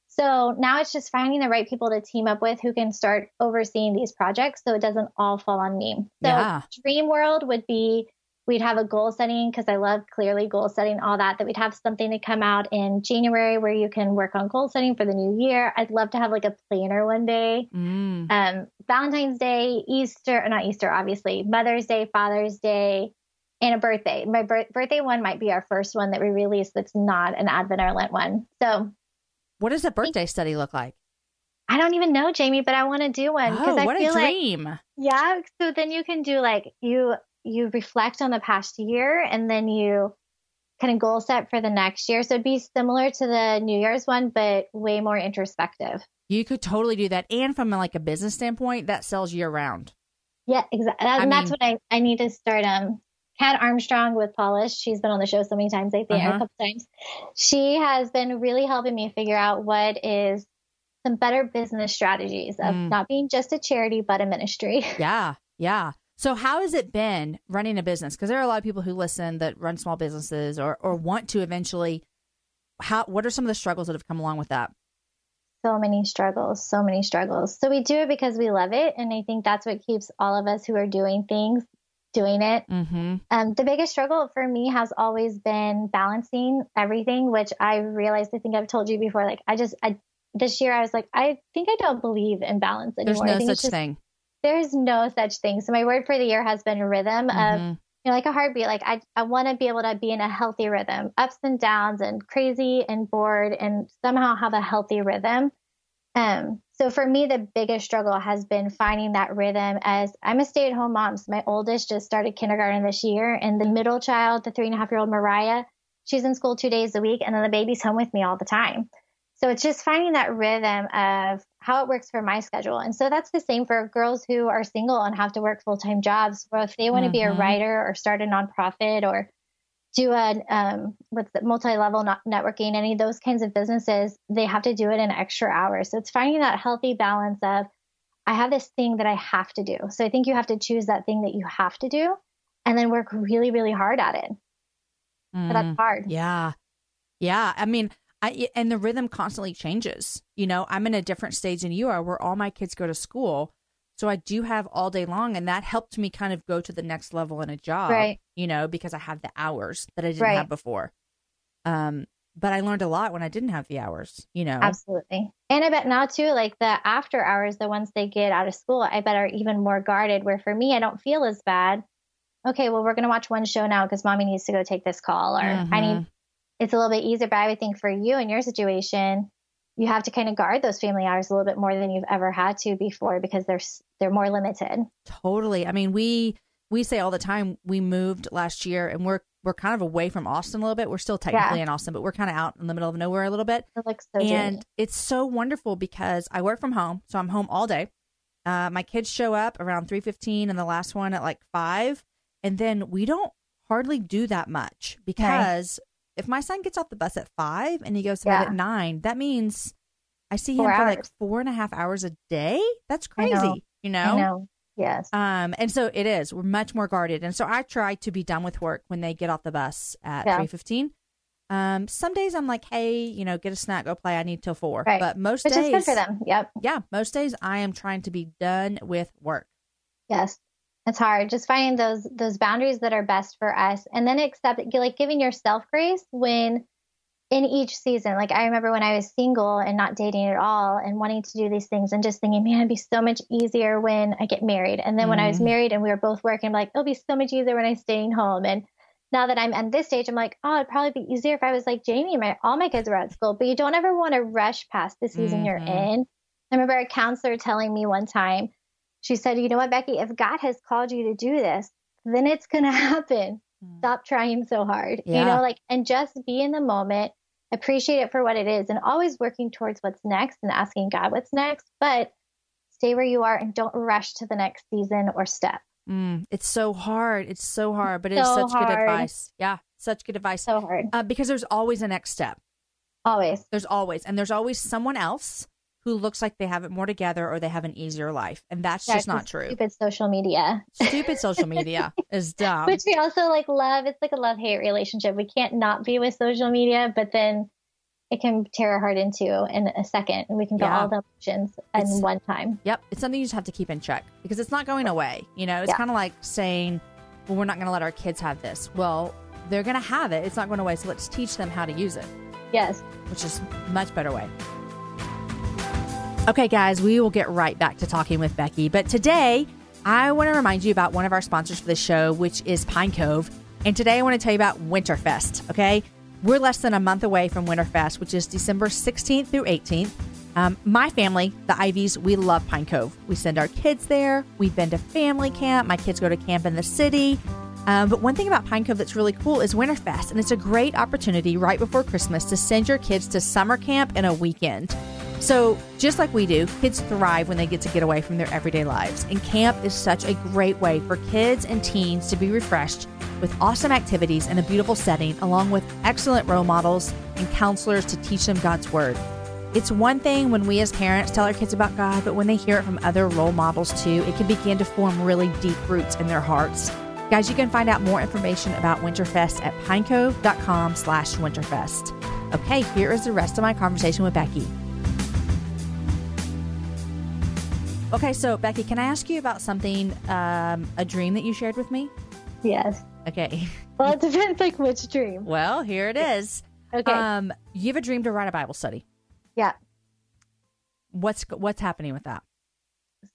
So now it's just finding the right people to team up with who can start overseeing these projects so it doesn't all fall on me. So yeah. Dream World would be we'd have a goal setting because I love clearly goal setting, all that, that we'd have something to come out in January where you can work on goal setting for the new year. I'd love to have like a planner one day. Mm. Um, Valentine's Day, Easter, not Easter, obviously, Mother's Day, Father's Day, and a birthday. My bir- birthday one might be our first one that we release that's not an Advent or Lent one. So, what does a birthday study look like? I don't even know, Jamie, but I want to do one because oh, I what feel a dream. like yeah. So then you can do like you you reflect on the past year and then you kind of goal set for the next year. So it'd be similar to the New Year's one, but way more introspective. You could totally do that. And from like a business standpoint, that sells year round. Yeah, exactly. And that's what I, I need to start. Um, Kat Armstrong with Polish. She's been on the show so many times, I think, uh-huh. a couple times. She has been really helping me figure out what is some better business strategies of mm. not being just a charity, but a ministry. *laughs* Yeah. Yeah. So how has it been running a business? Because there are a lot of people who listen that run small businesses or or want to eventually. How what are some of the struggles that have come along with that? So many struggles, so many struggles. So we do it because we love it, and I think that's what keeps all of us who are doing things doing it. Mm-hmm. Um, the biggest struggle for me has always been balancing everything, which I realized. I think I've told you before. Like I just I, this year, I was like, I think I don't believe in balance anymore. There's no such just, thing there's no such thing. So my word for the year has been rhythm mm-hmm. of you know, like a heartbeat. Like I, I want to be able to be in a healthy rhythm, ups and downs, and crazy and bored, and somehow have a healthy rhythm. Um, so for me, the biggest struggle has been finding that rhythm. As I'm a stay-at-home mom, so my oldest just started kindergarten this year, and the middle child, the three and a half-year-old Mariah, she's in school two days a week, and then the baby's home with me all the time. So it's just finding that rhythm of how it works for my schedule. And so that's the same for girls who are single and have to work full time jobs. Or if they want to mm-hmm. be a mm-hmm. writer or start a nonprofit or do a um, what's the multi level networking, any of those kinds of businesses, they have to do it in extra hours. So it's finding that healthy balance of I have this thing that I have to do. So I think you have to choose that thing that you have to do and then work really, really hard at it. Mm, that's hard. Yeah. Yeah. I mean, I, and the rhythm constantly changes. You know, I'm in a different stage than you are where all my kids go to school. So I do have all day long, and that helped me kind of go to the next level in a job, Right. you know, because I have the hours that I didn't Right. have before. Um, but I learned a lot when I didn't have the hours, you know. Absolutely. And I bet now too, like the after hours, the ones they get out of school, I bet are even more guarded. Where for me, I don't feel as bad. Okay, well, we're going to watch one show now because mommy needs to go take this call, or I Mhm. need, it's a little bit easier. But I would think for you and your situation, you have to kind of guard those family hours a little bit more than you've ever had to before because they're, they're more limited. Totally. I mean, we we say all the time we moved last year, and we're we're kind of away from Austin a little bit. We're still technically in Austin, but we're kind of out in the middle of nowhere a little bit. It looks so and it's so wonderful because I work from home, so I'm home all day. Uh, my kids show up around three fifteen, and the last one at like five, and then we don't hardly do that much because if my son gets off the bus at five and he goes to bed at nine, that means I see him Four for like four and a half hours a day. That's crazy, know. you know. Know. Yes. Um, and so it is. We're much more guarded, and so I try to be done with work when they get off the bus at Yeah. three fifteen. Um, some days I'm like, hey, you know, get a snack, go play. I need till four. Right. But most Which days, is good for them. Yep. yeah, most days I am trying to be done with work. Yes. It's hard. Just finding those those boundaries that are best for us and then accept like giving yourself grace when in each season. Like I remember when I was single and not dating at all and wanting to do these things and just thinking, man, it'd be so much easier when I get married. And then when I was Mhm. married and we were both working, I'm like, it'll be so much easier when I'm staying home. And now that I'm at this stage, I'm like, oh, it'd probably be easier if I was like Jamie. My all my kids were at school, but you don't ever want to rush past the season you're Mhm. in. I remember a counselor telling me one time, she said, you know what, Becky, if God has called you to do this, then it's gonna *laughs* happen. Stop trying so hard. Yeah. You know, like and just be in the moment, appreciate it for what it is, and always working towards what's next and asking God what's next. But stay where you are and don't rush to the next season or step. Mm, it's so hard. It's so hard, but it's So such good advice. Yeah, such good advice. So hard. Uh, because there's always a next step. Always. There's always, and there's always someone else who looks like they have it more together or they have an easier life, and that's Yeah, just not true. Stupid social media. Stupid social media *laughs* is dumb. Which we also like love. It's like a love hate relationship. We can't not be with social media, but then it can tear our heart into in a second and we can feel Yeah. all the emotions in one time. Yep, it's something you just have to keep in check because it's not going away. You know, it's Yeah. kind of like saying, "Well, we're not going to let our kids have this." Well, they're going to have it. It's not going away, so let's teach them how to use it, Yes. which is a much better way. Okay, guys, we will get right back to talking with Becky, but today I want to remind you about one of our sponsors for the show, which is Pine Cove. And today I want to tell you about Winterfest, okay? We're less than a month away from Winterfest, which is December 16th through 18th. Um, my family, the Iveys, we love Pine Cove. We send our kids there. We've been to family camp. My kids go to camp in the city. Um, but one thing about Pine Cove that's really cool is Winterfest, and it's a great opportunity right before Christmas to send your kids to summer camp in a weekend. So, just like we do, kids thrive when they get to get away from their everyday lives. And camp is such a great way for kids and teens to be refreshed with awesome activities in a beautiful setting, along with excellent role models and counselors to teach them God's Word. It's one thing when we as parents tell our kids about God, but when they hear it from other role models too, it can begin to form really deep roots in their hearts. Guys, you can find out more information about Winterfest at pinecove.com slash winterfest. Okay, here is the rest of my conversation with Becky. Okay, so Becky, can I ask you about something, um, a dream that you shared with me? Yes. Okay. *laughs* Well, it depends like which dream. Well, here it is. Okay. Um, you have a dream to write a Bible study. yeah. What's what's happening with that?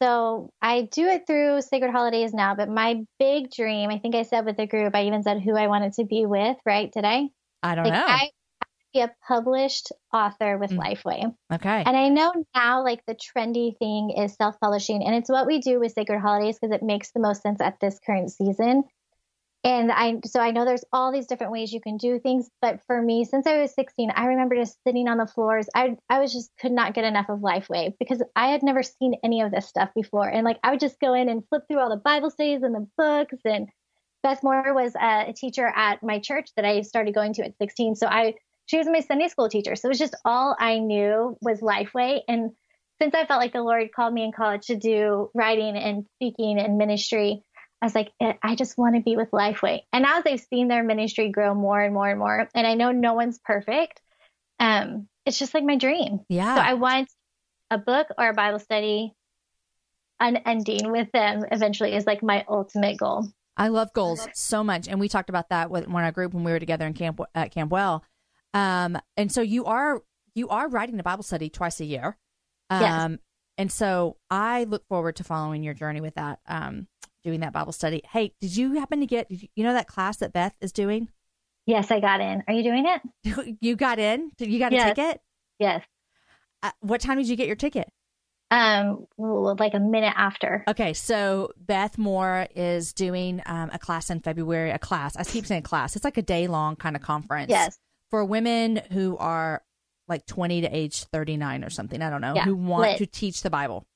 So I do it through Sacred Holidays now, but my big dream, I think I said with the group, I even said who I wanted to be with, right? Did I? I don't like know. I I be a published author with Mm. Lifeway. okay. And I know now, like the trendy thing is self publishing, and it's what we do with Sacred Holidays because it makes the most sense at this current season. And I, so I know there's all these different ways you can do things, but for me, since I was 16, I remember just sitting on the floors. I, I was just could not get enough of Lifeway because I had never seen any of this stuff before. And like I would just go in and flip through all the Bible studies and the books. And Beth Moore was a, a teacher at my church that I started going to at 16. So I, she was my Sunday school teacher. So it was just all I knew was Lifeway. And since I felt like the Lord called me in college to do writing and speaking and ministry, I was like, "Eh, I just want to be with Lifeway. And as I've seen their ministry grow more and more and more, and I know no one's perfect, um, it's just like my dream. Yeah. So I want a book or a Bible study unending with them eventually is like my ultimate goal. I love goals so much, and we talked about that with when our group when we were together in camp at Camp Well. Um, and so you are you are writing a Bible study twice a year. Um, Yes. and so I look forward to following your journey with that. Um, doing that Bible study. Hey, did you happen to get you, know that class that Beth is doing? Yes, I got in. Are you doing it? *laughs* You got in? Did you got a Yes. ticket? Yes. Uh, what time did you get your ticket? Um, like a minute after. Okay, so Beth Moore is doing um, a class in February. A class. I keep saying class. It's like a day long kind of conference. Yes. For women who are like 20 to age 39 or something. I don't know Yeah, who want lit. to teach the Bible.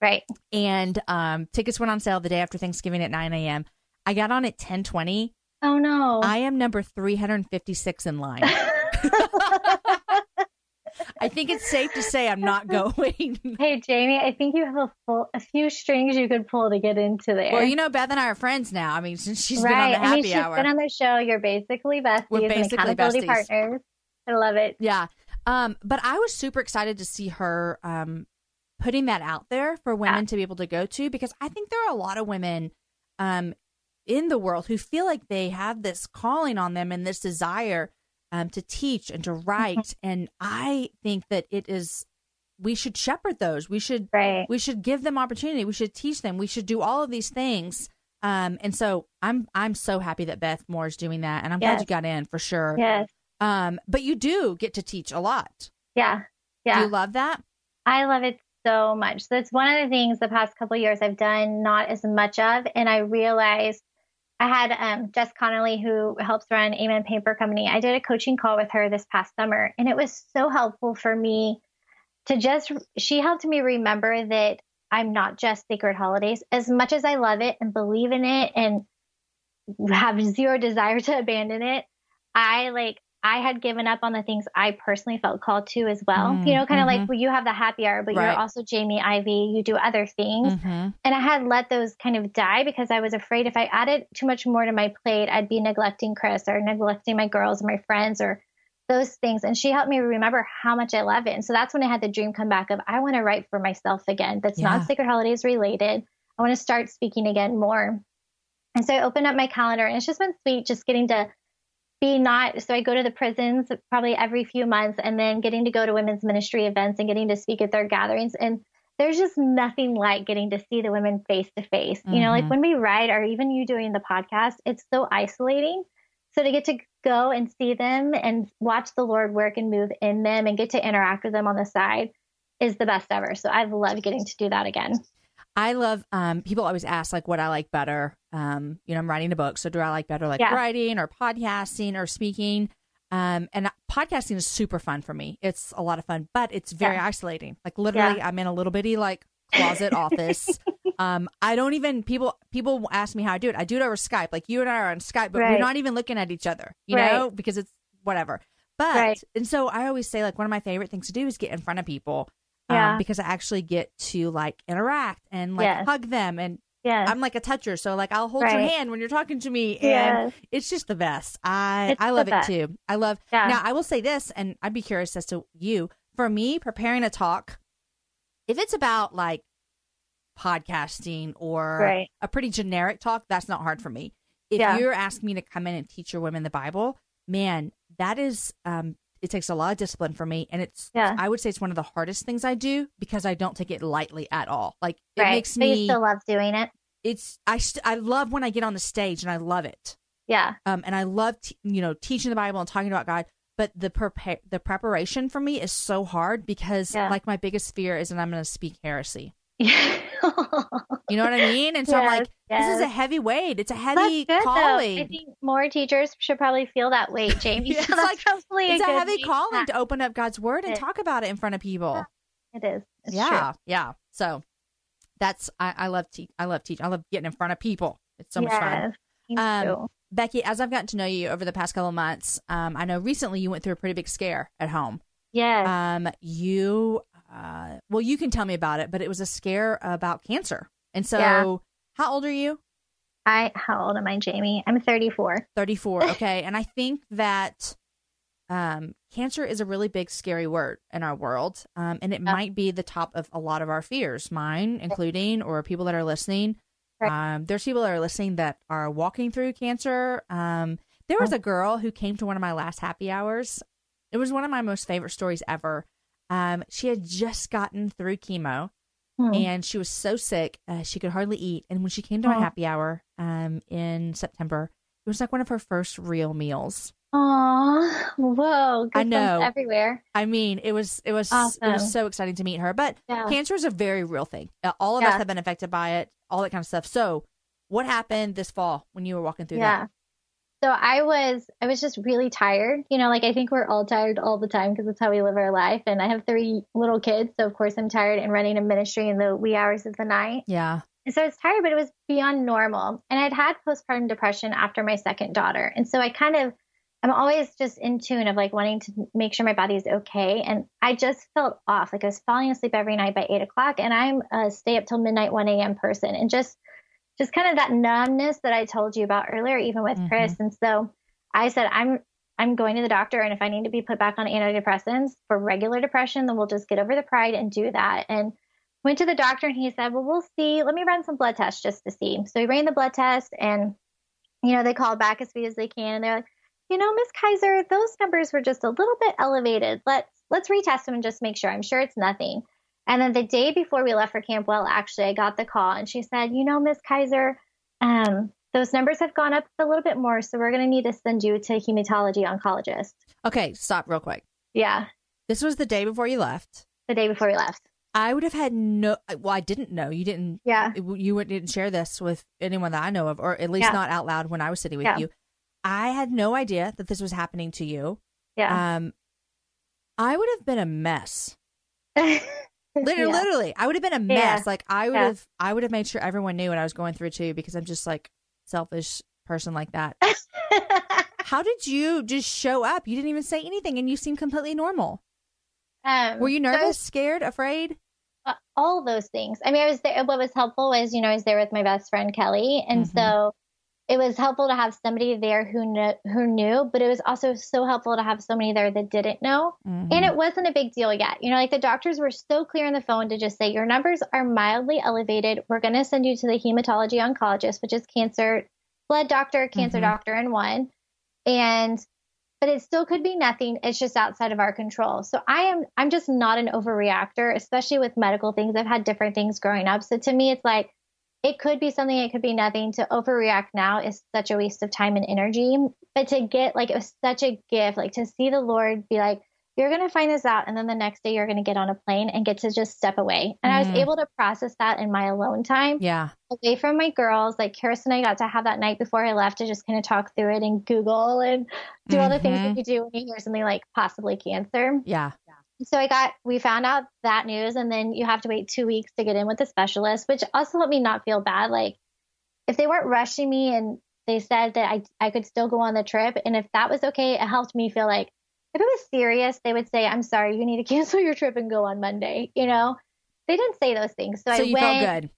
Right. And um, tickets went on sale the day after Thanksgiving at 9 a.m. I got on at 10:20. Oh no. I am number 356 in line. *laughs* *laughs* I think it's safe to say I'm not going. *laughs* hey Jamie, I think you have a full a few strings you could pull to get into there. well, you know, Beth and I are friends now. I mean, since she's right. been on the happy I mean, she's hour. been on the show. You're basically besties We're and basically accountability besties. partners. I love it. Yeah. Um, but I was super excited to see her um putting that out there for women Yeah. to be able to go to because I think there are a lot of women um in the world who feel like they have this calling on them and this desire um to teach and to Mm-hmm. write and I think that it is we should shepherd those. We should Right. we should give them opportunity. We should teach them. We should do all of these things. Um, and so I'm I'm so happy that Beth Moore is doing that, and I'm glad you got in for sure. Yes. Um, but you do get to teach a lot. Yeah. Do Yeah. you love that? I love it so much. So it's one of the things the past couple of years I've done not as much of, and I realized I had um, Jess Connolly who helps run Amen Paper Company. I did a coaching call with her this past summer, and it was so helpful for me to just. She helped me remember that I'm not just Sacred Holidays. As much as I love it and believe in it and have zero desire to abandon it, I like I had given up on the things I personally felt called to as well. Mm, you know, kind of mhm. like well, you have the happy hour, but Right. you're also Jamie Ivey. You do other things. Mm-hmm. And I had let those kind of die because I was afraid if I added too much more to my plate, I'd be neglecting Chris or neglecting my girls or my friends or those things. And she helped me remember how much I love it. And so that's when I had the dream come back of I want to write for myself again. That's Yeah. not Sacred Holidays related. I want to start speaking again more. And so I opened up my calendar and it's just been sweet just getting to be not so I go to the prisons probably every few months and then getting to go to women's ministry events and getting to speak at their gatherings and there's just nothing like getting to see the women face to face. You know, like Mhm. when we write or even you doing the podcast, it's so isolating. So to get to go and see them and watch the Lord work and move in them and get to interact with them on the side is the best ever. So I've loved getting to do that again. I love um people always ask like what I like better. Um, you know, I'm writing a book, so do I like better like Yeah. writing or podcasting or speaking? Um, and podcasting is super fun for me. It's a lot of fun, but it's very Yeah. isolating. Like literally, I'm in a little bitty like closet *laughs* office. Um, I don't even people people ask me how I do it. I do it over Skype. Like you and I are on Skype, but we're not even looking at each other. You Right. know, because it's whatever. But Right. and so I always say like one of my favorite things to do is get in front of people. Um, Yeah. because I actually get to like interact and like Yes. hug them and Yes. I'm like a toucher, so like I'll hold your hand when you're talking to me, and Yes. it's just the best. I It's I love it too. I love. Yeah. Now I will say this, and I'd be curious as to you. For me, preparing a talk, if it's about like podcasting or Right. a pretty generic talk, that's not hard for me. If Yeah. you're asking me to come in and teach your women the Bible, man, that is um it takes a lot of discipline for me and it's Yeah. I would say it's one of the hardest things I do because I don't take it lightly at all. Like it right. makes but you me still love doing it. it's I st- I love when I get on the stage and I love it. Yeah. Um and I love t- you know teaching the Bible and talking about God, but the prepare the preparation for me is so hard because Yeah. like my biggest fear is that I'm going to speak heresy. *laughs* You know what I mean? And so I'm Yes, like this is a heavy weight. It's a That's heavy good, though. calling. I think more teachers should probably feel that weight, *laughs* Jamie. *laughs* Yeah, so it's like- probably it's a, a heavy calling have. to open up God's word and talk about it in front of people. It is. It's yeah, yeah. So that's I, I love teach. I love teach. I love getting in front of people. It's so true. much fun. Um. Becky, as I've gotten to know you over the past couple of months, um, I know recently you went through a pretty big scare at home. Yes. Um, you, uh, well, you can tell me about it, but it was a scare about cancer. And so, Yeah. how old are you? I how old am I, Jamie? I'm 34. 34. *laughs* Okay. and I think that um, cancer is a really big, scary word in our world. Um, and it Yeah. might be the top of a lot of our fears, mine including, or people that are listening. Right. Um, there's people that are listening that are walking through cancer. Um, there was a girl who came to one of my last happy hours. It was one of my most favorite stories ever. Um, she had just gotten through chemo Hmm. and she was so sick uh, she could hardly eat. And when she came to my Oh. happy hour um, in September, it was like one of her first real meals. Aw, whoa. I know. Everywhere. I mean, it was it was it was so exciting to meet her. But Yeah. cancer is a very real thing. Uh, all of Yeah. us have been affected by it. All that kind of stuff. So, what happened this fall when you were walking through that? Yeah. So I was I was just really tired. You know, like I think we're all tired all the time because it's how we live our life. And I have three little kids, so of course I'm tired and running a ministry in the wee hours of the night. Yeah. And so I was tired, but it was beyond normal. And I'd had postpartum depression after my second daughter. And so I kind of, I'm always just in tune of like wanting to make sure my body is okay. And I just felt off. Like I was falling asleep every night by eight o'clock. And I'm a stay up till midnight, 1 a.m. person. And just, just kind of that numbness that I told you about earlier, even with Mhm. Chris. And so I said, I'm, I'm going to the doctor. And if I need to be put back on antidepressants for regular depression, then we'll just get over the pride and do that. And went to the doctor and he said, Well, we'll see. Let me run some blood tests just to see. So he ran the blood test and, you know, they called back as speed as they can. And they're like, you know, Miss Kiser, those numbers were just a little bit elevated. Let's let's retest them and just make sure. I'm sure it's nothing. And then the day before we left for Camp Well, actually, I got the call and she said, you know, Miss Kiser, um, those numbers have gone up a little bit more, so we're going to need to send you to a hematology oncologist. Okay, stop real quick. Yeah, This was the day before you left. the day before we left. I would have had no. Well, I didn't know. You didn't. Yeah, You didn't share this with anyone that I know of, or at least Yeah. not out loud when I was sitting with Yeah. you. I had no idea that this was happening to you. yeah. Um, I would have been a mess. *laughs* Literally, Yeah. literally, I would have been a Yeah. mess. Like I would Yeah. have, I would have made sure everyone knew what I was going through too, because I'm just like selfish person like that. *laughs* How did you just show up? You didn't even say anything, and you seemed completely normal. um, Were you so- nervous, scared, afraid? uh, all those things. I mean, I was there. What was helpful was, you know, I was there with my best friend Kelly, and Mhm. so it was helpful to have somebody there who knew, who knew. But it was also so helpful to have somebody there that didn't know, Mhm. and it wasn't a big deal yet. You know, like the doctors were so clear on the phone to just say your numbers are mildly elevated. We're going to send you to the hematology oncologist, which is cancer blood doctor, cancer Mhm. doctor in one, and but it still could be nothing it's just outside of our control so i am i'm just not an overreactor especially with medical things i've had different things growing up so to me it's like it could be something it could be nothing to overreact now is such a waste of time and energy but to get like it was such a gift like to see the lord be like you're going to find this out and then the next day you're going to get on a plane and get to just step away and i was Mhm. able to process that in my alone time yeah, away from my girls. Like Kirsten and I got to have that night before I left to just kind of talk through it and Google and do all the things that you do when you hear something like possibly cancer. yeah, So I got, we found out that news, and then you have to wait two weeks to get in with the specialist, which also let me not feel bad. Like if they weren't rushing me and they said that I, I could still go on the trip, and if that was okay, it helped me feel like if it was serious, they would say, I'm sorry, you need to *laughs* cancel your trip and go on Monday, you know? They didn't say those things. So, So, I you went. felt good.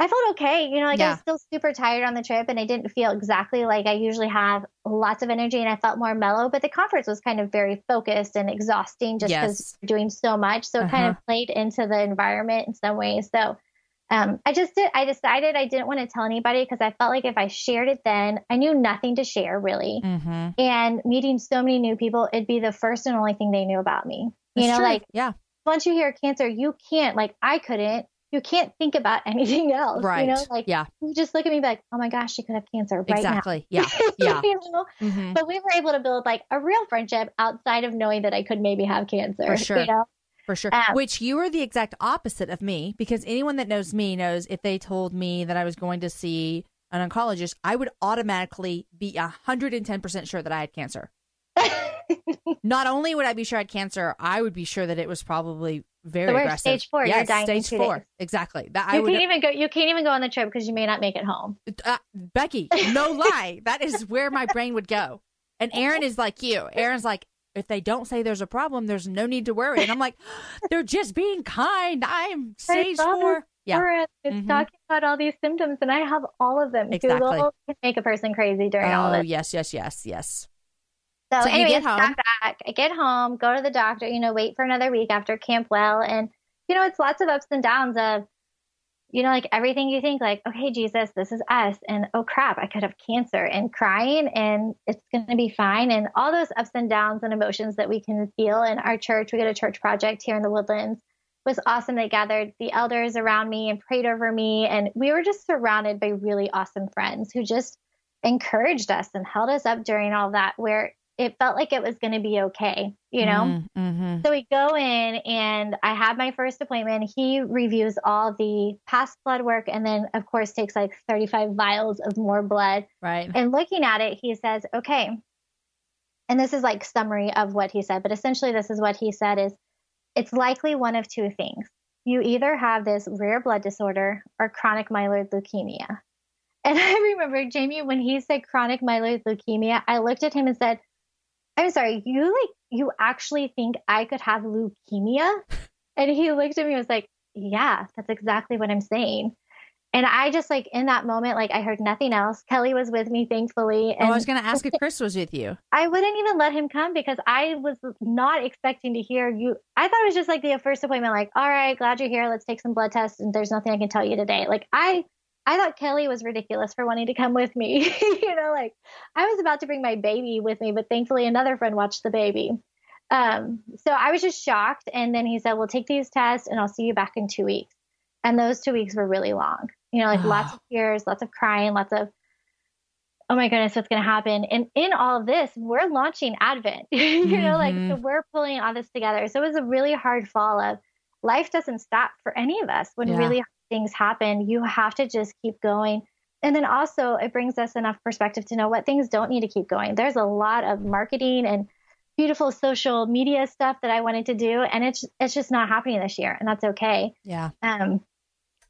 I felt okay. You know, like I was still super tired on the trip and I didn't feel exactly like I usually have lots of energy and I felt more mellow. But the conference was kind of very focused and exhausting just because Yes. doing so much. So it kind Uh-huh. of played into the environment in some ways. So um, I just did, I decided I didn't want to tell anybody because I felt like if I shared it then, I knew nothing to share really. Mm-hmm. And meeting so many new people, it'd be the first and only thing they knew about me. You know, true. like yeah, once you hear cancer, you can't, like I couldn't, you can't think about *laughs* anything else. right. You know, like yeah, you just look at me and be like, oh my gosh, she could have cancer right exactly. *laughs* Yeah, now. yeah. you know? hmm But we were able to build like a real friendship outside of knowing that I could maybe have cancer. For sure. You know? For sure. Um, Which you are the exact opposite of me because anyone that knows me knows if they told me that I was going to see an oncologist, I would automatically be 110% sure that I had cancer. *laughs* Not only would I be sure I had cancer, I would be sure that it was probably very So aggressive. stage four, Yes, stage four. days. Exactly. That I you would can't even go. You can't even go on the trip because you may not make it home. uh, Becky, no *laughs* lie. That is where my brain would go. And Aaron is like you. Aaron's like, if they don't say there's a problem, there's no need to worry. And I'm like, *gasps* they're just being kind. I'm stage four. Yeah. It's Mhm. talking about all these symptoms, and I have all of them. Exactly. Google can make a person crazy during all Oh, of it. yes, yes, yes, yes. So, So you anyways, get home. got back. I get home, go to the doctor, you know, wait for another week after Camp Well. And, you know, it's lots of ups and downs of, you know, like everything you think, like, okay, Jesus, this is us. And oh crap, I could have cancer and crying and it's going to be fine. And all those ups and downs and emotions that we can feel in our church. We got a church project here in the Woodlands. It was awesome. They gathered the elders around me and prayed over me. And we were just surrounded by really awesome friends who just encouraged us and held us up during all that, where it felt like it was going to be okay, you know? Mm-hmm. So we go in and I have my first appointment. He reviews all the past blood work and then, of course, takes like 35 vials of more blood. Right. And looking at it, he says, okay. And this is like summary of what he said, but essentially this is what he said is it's likely one of two things. You either have this rare blood disorder or chronic myeloid leukemia. And *laughs* I remember Jamie when he said chronic myeloid leukemia, I looked at him and said, I'm sorry, you like you actually think I could have leukemia? And he looked at me and was like, Yeah, that's exactly what I'm saying. And I just like in that moment, like I heard nothing else. Kelly was with me, thankfully. Oh, And I was going to ask if *laughs* Chris was with you. I wouldn't even let him come because I was not expecting to hear you. I thought it was just like the first appointment, like, all right, glad you're here. Let's take some blood tests. And there's nothing I can tell you today. Like, I, I thought Kelly was ridiculous for wanting to come with me. *laughs* you know, like I was about to bring my baby with me, but thankfully another friend watched the baby. Um, so I was just shocked. And then he said, we'll take these tests and I'll see you back in two weeks. And those two weeks were really long, you know, like lots *sighs* of tears, lots of crying, lots of, oh my goodness, what's going to happen? And in all of this, we're launching Advent, *laughs* you know, like, so Mhm. we're pulling all this together. So it was a really hard fall of life doesn't stop for any of us. When Yeah. really things happen, you have to just keep going. And then also, it brings us enough perspective to know what things don't need to keep going. There's a lot of marketing and beautiful social media stuff that I wanted to do, and it's it's just not happening this year, and that's okay. Yeah. Um,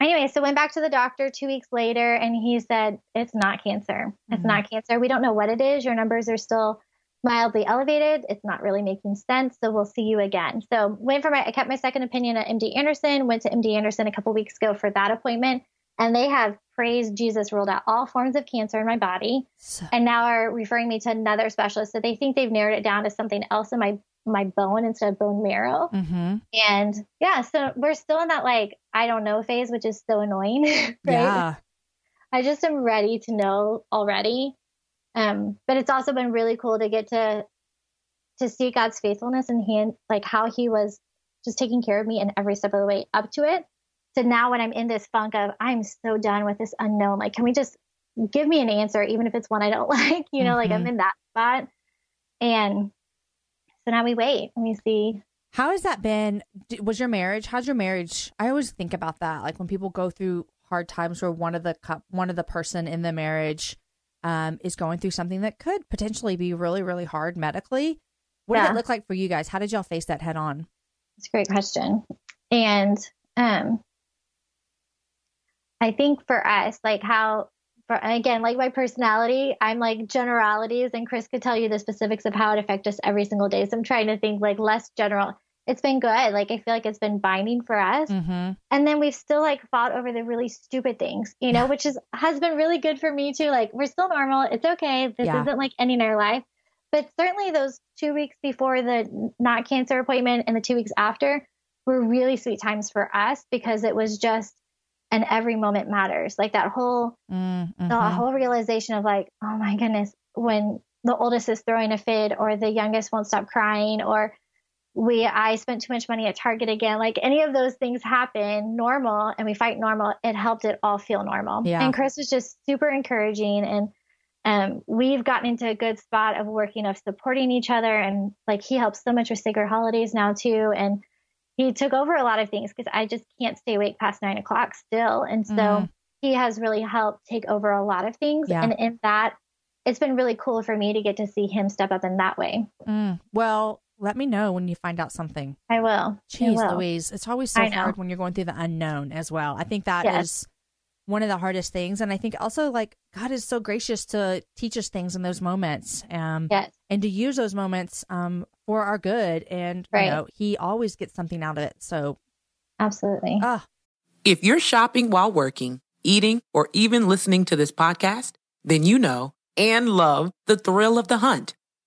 anyway, so went back to the doctor two weeks later, and he said it's not cancer. It's Mhm. not cancer. We don't know what it is. Your numbers are still mildly elevated. It's not really making sense. So we'll see you again. So went for my. I kept my second opinion at MD Anderson. Went to MD Anderson a couple weeks ago for that appointment, and they have praised Jesus ruled out all forms of cancer in my body So, and now are referring me to another specialist. So they think they've narrowed it down to something else in my my bone instead of bone marrow. hmm And yeah, so we're still in that like I don't know phase, which is so annoying. *laughs* right? Yeah. I just am ready to know already. Um, but it's also been really cool to get to to see God's faithfulness and hand like how He was just taking care of me in every step of the way up to it. So now when I'm in this funk of I'm so done with this unknown, like can we just give me an answer, even if it's one I don't *laughs* like? You know, like I'm Mhm. in that spot. And so now we wait and we see How has that been? Was your marriage? How's your marriage? I always think about that. Like when people go through hard times where one of the one of the person in the marriage um, is going through something that could potentially be really, really hard medically. What did it look like for you guys? How did y'all face that head on? It's a great question. And um I think for us, like how for again, like my personality, I'm like generalities and Chris could tell you the specifics of how it affects us every single day. So I'm trying to think like less general. It's been good. Like I feel like it's been binding for us. Mm-hmm. And then we've still like fought over the really stupid things, you know, which is has been really good for me too. Like we're still normal. It's okay. This Yeah. isn't like ending our life. But certainly those two weeks before the not cancer appointment and the two weeks after were really sweet times for us because it was just and every moment matters. Like that whole Mm-hmm. the whole realization of like, oh my goodness, when the oldest is throwing a fit or the youngest won't stop crying or we I spent too much money at Target again. Like any of those things happen normal and we fight normal, it helped it all feel normal. Yeah. And Chris was just super encouraging and um, we've gotten into a good spot of working of supporting each other and like he helps so much with sacred holidays now too and he took over a lot of things because I just can't stay awake past nine o'clock still and so Mhm. he has really helped take over a lot of things Yeah. and in that it's been really cool for me to get to see him step up in that way Mm. Well, let me know when you find out something. I will I will. Louise, it's always so hard when you're going through the unknown as well. I think that is Yes. one of the hardest things, and I think also like God is so gracious to teach us things in those moments, um, yes and to use those moments um for our good. And Right. you know, He always gets something out of it. So, absolutely ah, If you're shopping while working, eating, or even listening to this podcast, then you know and love the thrill of the hunt.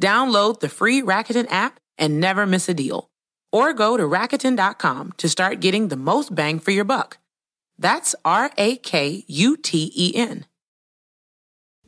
Download the free Rakuten app and never miss a deal. Or go to Rakuten.com to start getting the most bang for your buck. That's R A K U T E N.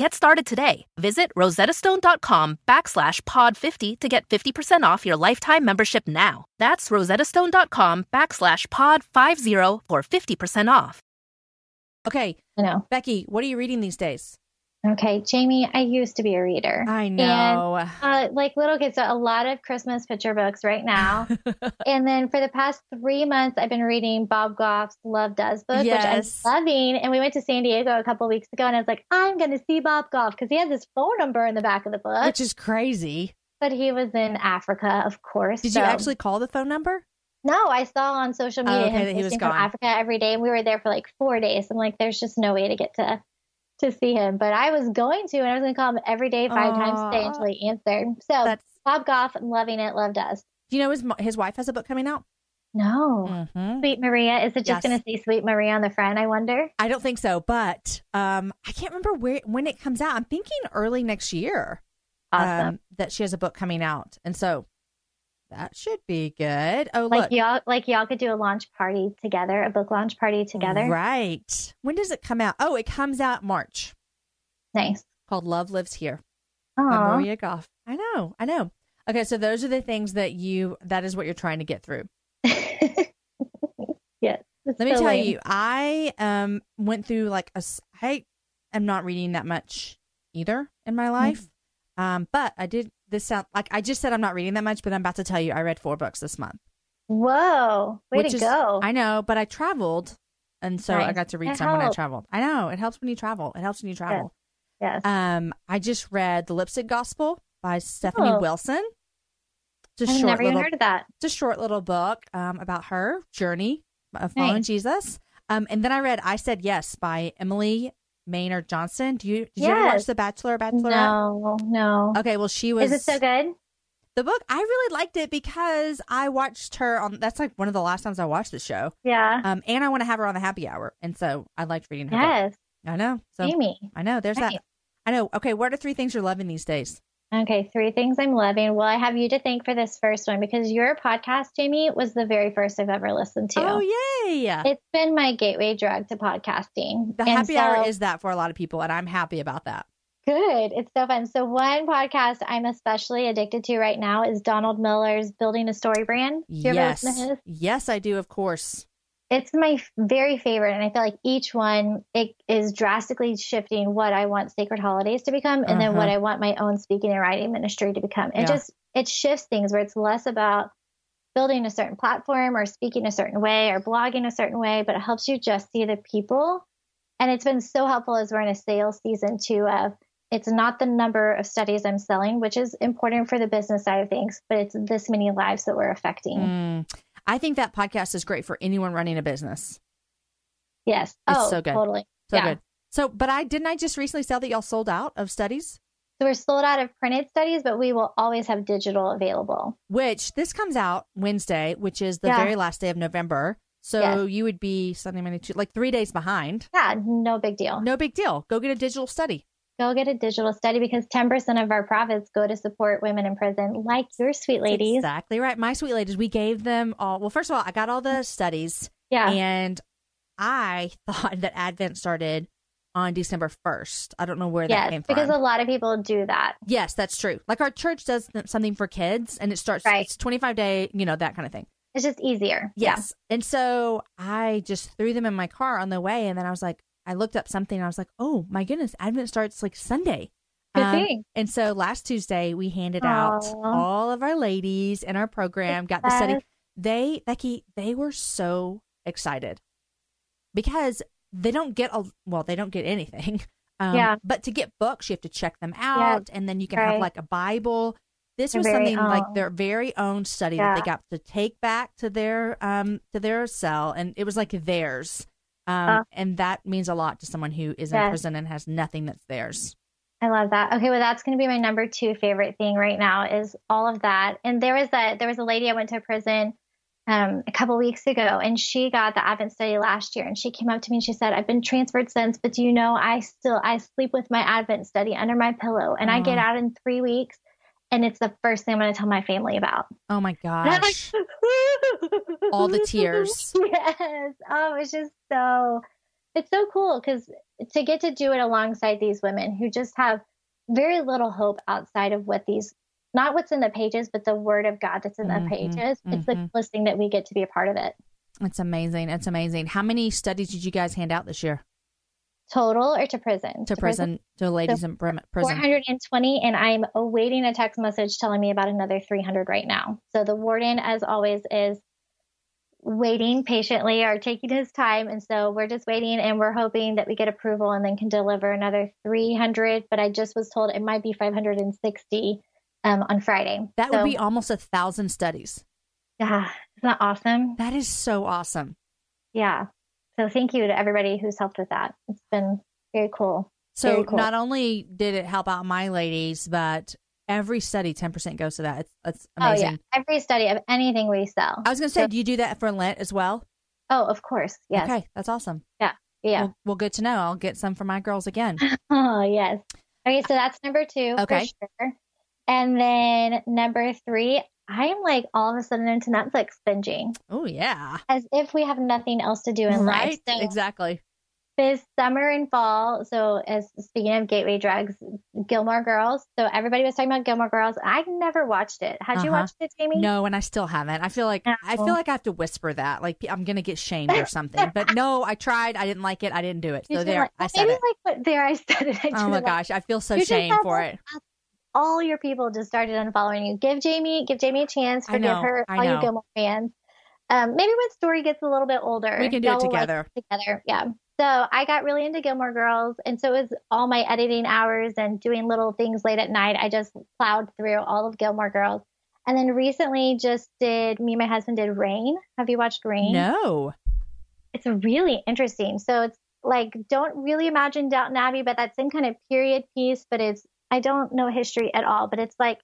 Get started today. Visit rosettastone.com backslash pod 50 to get 50% off your lifetime membership now. That's rosettastone.com backslash pod 50 for 50% off. Okay, I know. Becky, what are you reading these days? Okay, Jamie, I used to be a reader. I know. And, uh, like little kids, so a lot of Christmas picture books right now. *laughs* and then for the past three months, I've been reading Bob Goff's Love Does book, Yes. which I'm loving. And we went to San Diego a couple weeks ago, and I was like, I'm going to see Bob Goff because he has his phone number in the back of the book. Which is crazy. but he was in Africa, of course. Did so- you actually call the phone number? No, I saw on social media Oh, okay, him that he was posting from gone. Africa every day, and we were there for like four days. I'm like, there's just no way to get to to see him. But I was going to, and I was going to call him every day, five times a day until he answered. So That's. Bob Goff, loving it. Love us. Do you know his his wife has a book coming out? No, Mm-hmm. Sweet Maria. Is it Yes. just going to say Sweet Maria on the front? I wonder. I don't think so, but um, I can't remember where when it comes out. I'm thinking early next year. Awesome. um, that she has a book coming out, and so that should be good. Oh, like look, y'all, like y'all could do a launch party together, a book launch party together. right? When does it come out? Oh, it comes out March. Nice. Called Love Lives Here Aw. Maria Goff. I know, I know. Okay, so those are the things that you that is what you're trying to get through. *laughs* yes. Let me so tell lame. you, I um went through like a. I am not reading that much either in my life. Um, but I did this sound like I just said I'm not reading that much, but I'm about to tell you I read four books this month. Whoa. Way to is- go. I know, but I traveled, and so I got to read It some when I traveled. I know it helps when you travel. It helps when you travel. yes. Um, I just read the Lipstick Gospel by Stephanie Oh. Wilson. It's a I've short never even little heard of that. it's a short little book um, about her journey of following Nice. Jesus. Um, and then I read I Said Yes by Emily Maynard Johnson. Do you did you ever watch The Bachelor or Bachelorette? No, no. Okay, well she was Is it so good? the book. I really liked it because I watched her on. That's like one of the last times I watched the show. Yeah. Um, and I want to have her on the happy hour, and so I liked reading her. book. yes. I know. So Amy. I know. There's Nice. that. I know. Okay, what are three things you're loving these days? Okay, three things I'm loving. Well, I have you to thank for this first one because your podcast, Jamie, was the very first I've ever listened to. Oh yay! It's been my gateway drug to podcasting. the And happy so- hour is that for a lot of people, and I'm happy about that. Good. It's so fun. So, one podcast I'm especially addicted to right now is Donald Miller's Building a Story Brand. Yes, listen to his? yes, I do. Of course. It's my very favorite. And I feel like each one it is drastically shifting what I want Sacred Holidays to become and then what Uh-huh. I want my own speaking and writing ministry to become. It Yeah. just, it shifts things where it's less about building a certain platform or speaking a certain way or blogging a certain way, but it helps you just see the people. And it's been so helpful as we're in a sales season too of it's not the number of studies I'm selling, which is important for the business side of things, but it's this many lives that we're affecting. Mm. I think that podcast is great for anyone running a business. Yes. It's oh, so good. totally. So Yeah. good. So, but I didn't I just recently sell that y'all sold out of studies, So we're sold out of printed studies, but we will always have digital available. which this comes out Wednesday, which is the Yeah. very last day of November. So Yes. you would be Sunday, Monday, Tuesday, like three days behind. Yeah, no big deal. No big deal. Go get a digital study. Go get a digital study because 10% of our profits go to support women in prison, like your sweet ladies. Exactly right. My sweet ladies, we gave them all. Well, first of all, I got all the studies, Yeah. and I *laughs* thought that Advent started on December 1st. I don't know where that came from. because a lot of people do that. yes, that's true. Like our church does th- something for kids, and it starts, Right. it's 25 day, you know, that kind of thing. It's just easier. Yes. And so I just threw them in my car on the way. And then I was like, I looked up something and I was like, oh my goodness, Advent starts like Sunday. Good Um, thing. and so last Tuesday we handed out all of our ladies in our program got the study. They Becky, they were so excited because they don't get a well, they don't get anything. *laughs* Um, Yeah. But to get books, you have to check them out, and then you can have like a Bible. This Their was something like their very own study that they got to take back to their um to their cell, and it was like theirs. Um, Uh. and that means a lot to someone who is in prison and has nothing that's theirs. I love that. Okay, well, that's going to be my number two favorite thing right now is all of that. And there was a there was a lady I went to prison um, a couple weeks ago, and she got the Advent study last year, and she came up to me and she said, "I've been transferred since, but do you know I still I sleep with my Advent study under my pillow, and I get out in three weeks." And it's the first thing I'm going to tell my family about. Oh my I'm like, gosh! *laughs* All the tears. Yes. Oh, it's just so, it's so cool because to get to do it alongside these women who just have very little hope outside of what these, not what's in the pages, but the word of God that's in the mm-hmm. pages. It's the mm-hmm. coolest thing that we get to be a part of it. It's amazing. It's amazing. How many studies did you guys hand out this year Total or to prison? to prison to ladies in prim- prison? 420, and I'm awaiting a text message telling me about another 300 right now. So the warden, as always, is waiting patiently or taking his time. And so we're just waiting and we're hoping that we get approval and then can deliver another 300. But I just was told it might be 560 um, on Friday. That So, would be almost a thousand studies. yeah, isn't that awesome? That is so awesome. Yeah. So thank you to everybody who's helped with that. It's been very cool. So Very cool. not only did it help out my ladies, but every study, ten percent goes to that. It's it's amazing. Oh, yeah. Every study of anything we sell. I was gonna say, So- do you do that for Lent as well? Oh, of course. Yes. Okay, that's awesome. Yeah. Well, well, good to know. I'll get some for my girls again. *laughs* Oh, yes. Okay, so that's number two Okay. for sure. And then number three, I'm like all of a sudden into Netflix binging oh yeah, as if we have nothing else to do in right. life. So exactly. this summer and fall, so as speaking of gateway drugs, Gilmore Girls. So everybody was talking about Gilmore Girls. I never watched it. Had you Uh-huh. watched it, Jamie? No, and I still haven't. I feel like I feel like I have to whisper that, like I'm gonna get shamed or something. But no, I tried. I didn't like it. I didn't do it. So there, like- I said maybe it. like what there I said it. I Oh my gosh, I feel so You shamed for it. All your people just started unfollowing you. Give Jamie, give Jamie a chance. Forgive know, her, all you Gilmore fans. Um, maybe when Story gets a little bit older, We can do it y'all like together. it together, yeah. So I got really into Gilmore Girls, and so it was all my editing hours and doing little things late at night. I just plowed through all of Gilmore Girls, and then recently just did me and my husband did Reign. Have you watched Reign? No. it's really interesting. So it's like don't really imagine Downton Abbey, but that same kind of period piece. But it's I don't know history at all, but it's like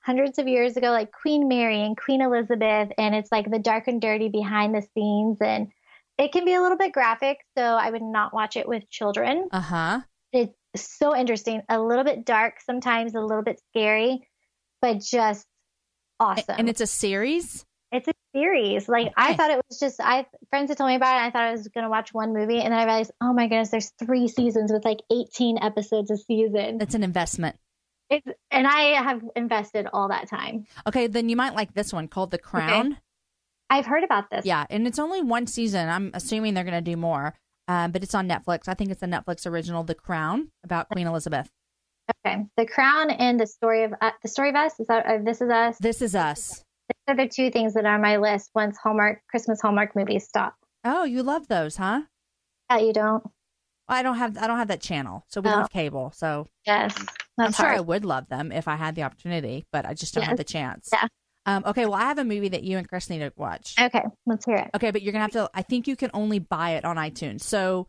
hundreds of years ago, like Queen Mary and Queen Elizabeth, and it's like the dark and dirty behind the scenes, and it can be a little bit graphic. So I would not watch it with children. Uh huh. It's so interesting, a little bit dark sometimes, a little bit scary, but just awesome. And it's a series. It's a series. Like I thought it was just I friends had told me about it. And I thought I was gonna watch one movie, and then I realized, oh my goodness, there's three seasons with like 18 episodes a season. It's an investment. It's and I have invested all that time. Okay, then you might like this one called The Crown. I've heard about this. Yeah, and it's only one season. I'm assuming they're going to do more, um, but it's on Netflix. I think it's a Netflix original, The Crown, about Queen Elizabeth. Okay. The Crown and the story of uh, the story of us is that uh, this is us. This is us. Are the two things that are on my list once Hallmark Christmas Hallmark movies stop. Oh, you love those, huh? Yeah, you don't. I don't have I don't have that channel, so we don't Oh. have cable. So Yes, I'm sure I would love them if I had the opportunity, but I just don't have the chance. Yeah. Um, okay, well, I have a movie that you and Chris need to watch. Okay, let's hear it. Okay, but you're gonna have to. I think you can only buy it on iTunes. So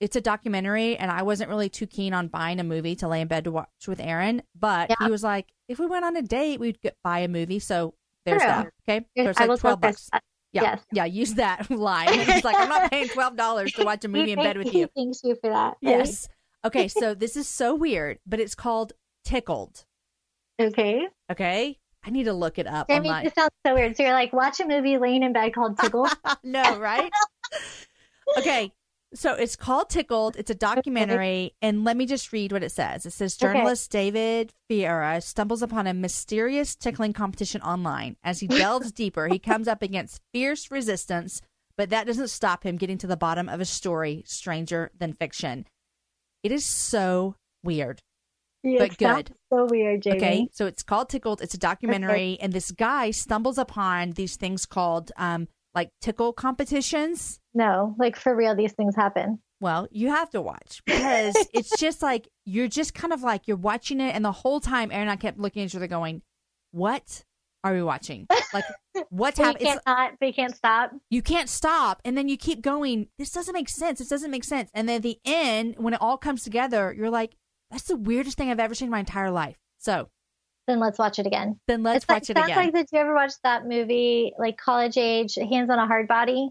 it's a documentary, and I wasn't really too keen on buying a movie to lay in bed to watch with Aaron. But Yeah. he was like, if we went on a date, we'd get, buy a movie. So there's True. that. Okay, there's I like twelve bucks. that. Yeah, Yes. yeah. Use that *laughs* line. He's like, I'm not paying twelve dollars to watch a *laughs* movie in bed with you. Thanks you for that. Yes. Okay, *laughs* so this is so weird, but it's called Tickled. Okay. Okay, I need to look it up Jamie, online. this sounds so weird. So you're like, watch a movie laying in bed called Tickled? no, right? okay. So it's called Tickled. It's a documentary. And let me just read what it says. It says Okay. journalist David Farrier stumbles upon a mysterious tickling competition online. As he delves *laughs* deeper, he comes up against fierce resistance, but that doesn't stop him getting to the bottom of a story stranger than fiction. It is so weird. Yeah, but good. So weird, Jamie. Okay, so it's called Tickled. It's a documentary, and this guy stumbles upon these things called um like tickle competitions. No, like for real, these things happen. Well, you have to watch because *laughs* it's just like you're just kind of like you're watching it, and the whole time Aaron and I kept looking at each other, going, "What are we watching? Like, what's *laughs* happening?" can't not, but you can't stop. You can't stop, and then you keep going. This doesn't make sense. This doesn't make sense. And then at the end, when it all comes together, you're like, "That's the weirdest thing I've ever seen in my entire life." So Then let's watch it again. then let's it's like, watch it sounds again. like did you ever watch that movie, like college age, Hands on a Hardbody?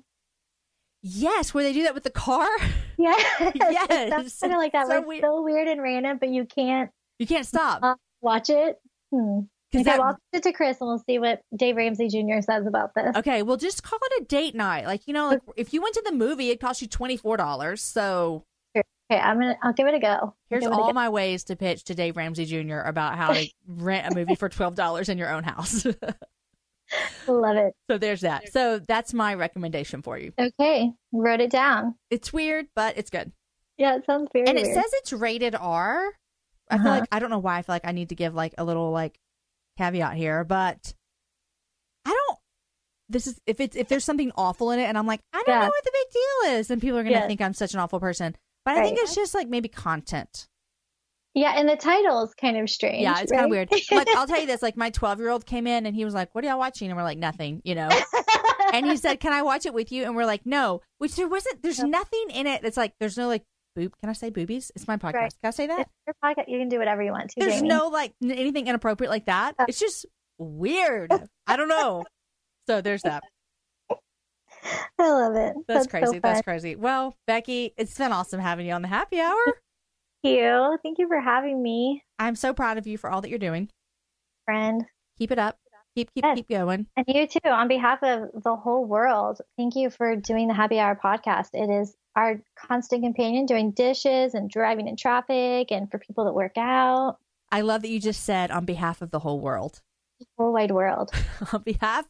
yes, where they do that with the car. Yeah. *laughs* Yes. That's kind of like that. So where it's weird. so weird and random, but you can't You can't stop uh, watch it. Hmm. because that. I'll send it to Chris and we'll see what Dave Ramsey Jr. says about this. Okay, well, just call it a date night. Like you know, like if you went to the movie, it cost you twenty four dollars. So Okay, I'm gonna. I'll give it a go. here's all go. my ways to pitch to Dave Ramsey Jr. about how to *laughs* rent a movie for twelve dollars in your own house. *laughs* Love it. so there's that. So that's my recommendation for you. Okay, wrote it down. It's weird, but it's good. Yeah, it sounds very and it weird. says it's rated R. I feel Uh-huh. like I don't know why I feel like I need to give like a little like caveat here, but I don't. This is if it's if there's something awful in it, and I'm like I don't Yeah. know what the big deal is, and people are gonna Yes. think I'm such an awful person. But I think it's just like maybe content. yeah, and the title is kind of strange. Yeah, it's kind of weird. Like I'll tell you this: like my *laughs* 12 year old came in and he was like, "What are y'all watching?" And we're like, "Nothing," you know. and he said, "Can I watch it with you?" And we're like, "No." Which there wasn't. There's No. nothing in it It's like. There's no like boob. Can I say boobies? It's my podcast. Right. Can I say that? It's your podcast. You can do whatever you want to. There's Jamie. no like anything inappropriate like that. Uh. It's just weird. I don't know. So there's that. I love it. That's, so crazy. fun. That's crazy. Well, Becky, it's been awesome having you on the happy hour. *laughs* Thank you. Thank you for having me, I'm so proud of you for all that you're doing. friend. Keep it up. Keep keep Yes. keep going. And you too, on behalf of the whole world, thank you for doing the Happy Hour podcast. It is our constant companion doing dishes and driving in traffic and for people that work out, I love that you just said on behalf of the whole world. the whole wide world. *laughs* on behalf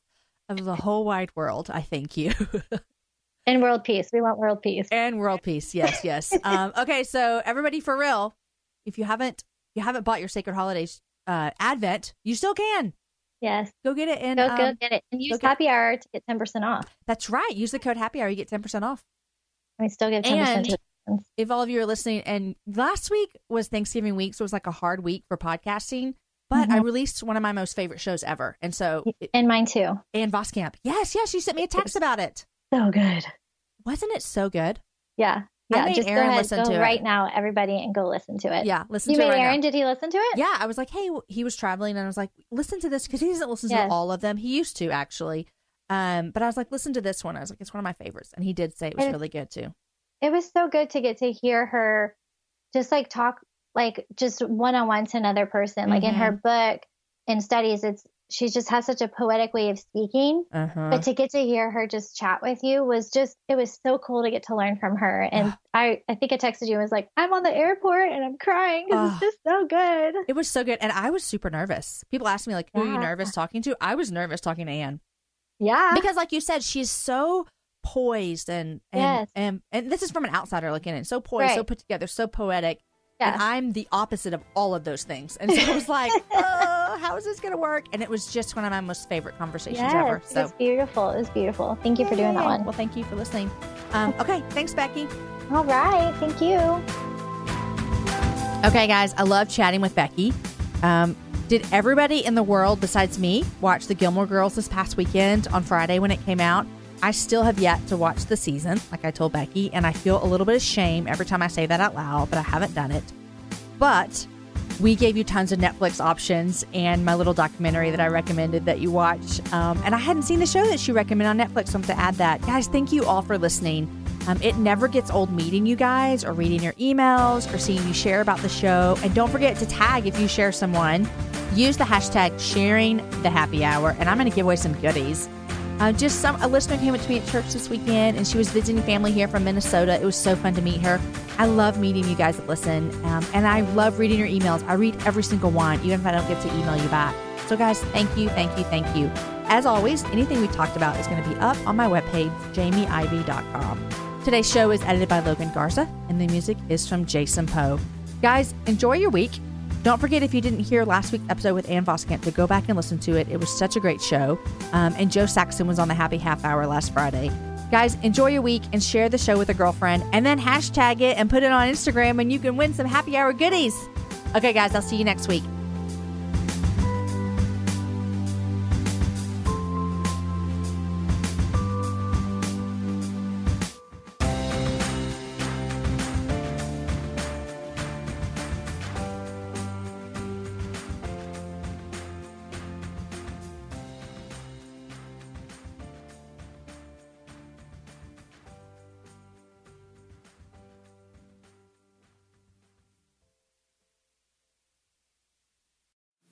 of the whole wide world, I thank you. *laughs* And world peace. We want world peace. and world peace. Yes, yes. *laughs* Um, okay, so everybody for real, if you haven't you haven't bought your Sacred Holidays uh, Advent, you still can. Yes. Go get it. And Go, go um, get it. And use get- Happy Hour to get 10% off. that's right. Use the code Happy Hour. You get ten percent off. We still get 10% And- If all of you are listening, and last week was Thanksgiving week, so it was like a hard week for podcasting. But I Mhm. released one of my most favorite shows ever, and so And mine too. Ann Voskamp. Yes, yes, you sent me a text about it. So good. Wasn't it so good? Yeah. I Yeah. Just Aaron go ahead. listen Go to it. right now, everybody, and go listen to it. Yeah, listen You to made it right now. Aaron, did he listen to it? Yeah, I was like, hey, he was traveling, and I was like, listen to this because he doesn't listen Yes. to all of them. He used to actually, um, but I was like, listen to this one. I was like, it's one of my favorites, and he did say it was And- really good too. it was so good to get to hear her just like talk like just one on one to another person. Like in her Mm-hmm. book and studies, it's she just has such a poetic way of speaking. Uh huh. But to get to hear her just chat with you was just it was so cool to get to learn from her. And I I think I texted you and was like, I'm on the airport and I'm crying because Ah. it's just so good. It was so good, and I was super nervous. People asked me like, who are you nervous talking to? I was nervous talking to Ann Yeah. because, like you said, she's so poised and and Yes. and, and this is from an outsider looking in. So poised, so put together, so poetic. And I'm the opposite of all of those things. And so I was like, *laughs* oh, how is this going to work? And it was just one of my most favorite conversations yes, ever. it So was beautiful. It was beautiful. Thank you for doing that one. Well, thank you for listening. Um, okay, thanks, Becky. All right. Thank you. Okay, guys, I love chatting with Becky. Um, did everybody in the world besides me watch the Gilmore Girls this past weekend on Friday when it came out? I still have yet to watch the season, like I told Becky, and I feel a little bit of shame every time I say that out loud, but I haven't done it. But we gave you tons of Netflix options and my little documentary that I recommended that you watch. Um, and I hadn't seen the show that she recommended on Netflix, so I'm to add that. Guys, thank you all for listening. Um, it never gets old meeting you guys or reading your emails or seeing you share about the show. And don't forget to tag if you share someone. Use the hashtag sharing the happy hour, and I'm going to give away some goodies. Uh, just some a listener came up to me at church this weekend, and she was visiting family here from Minnesota. It was so fun to meet her. I love meeting you guys that listen, um, and I love reading your emails. I read every single one, even if I don't get to email you back. So, guys, thank you, thank you, thank you. As always, anything we talked about is going to be up on my webpage, jamieivey.com. Today's show is edited by Logan Garza, and the music is from Jason Poe. Guys, enjoy your week. Don't forget if you didn't hear last week's episode with Ann Voskamp to go back and listen to it. It was such a great show. Um, and Jo Saxton was on the Happy Half Hour last Friday. Guys, enjoy your week and share the show with a girlfriend and then hashtag it and put it on Instagram and you can win some happy hour goodies. Okay, guys, I'll see you next week.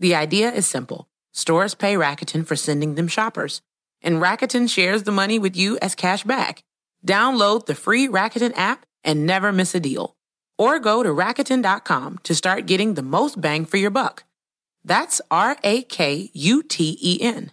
The idea is simple. Stores pay Rakuten for sending them shoppers, and Rakuten shares the money with you as cash back. Download the free Rakuten app and never miss a deal. Or go to Rakuten.com to start getting the most bang for your buck. That's R A K U T E N.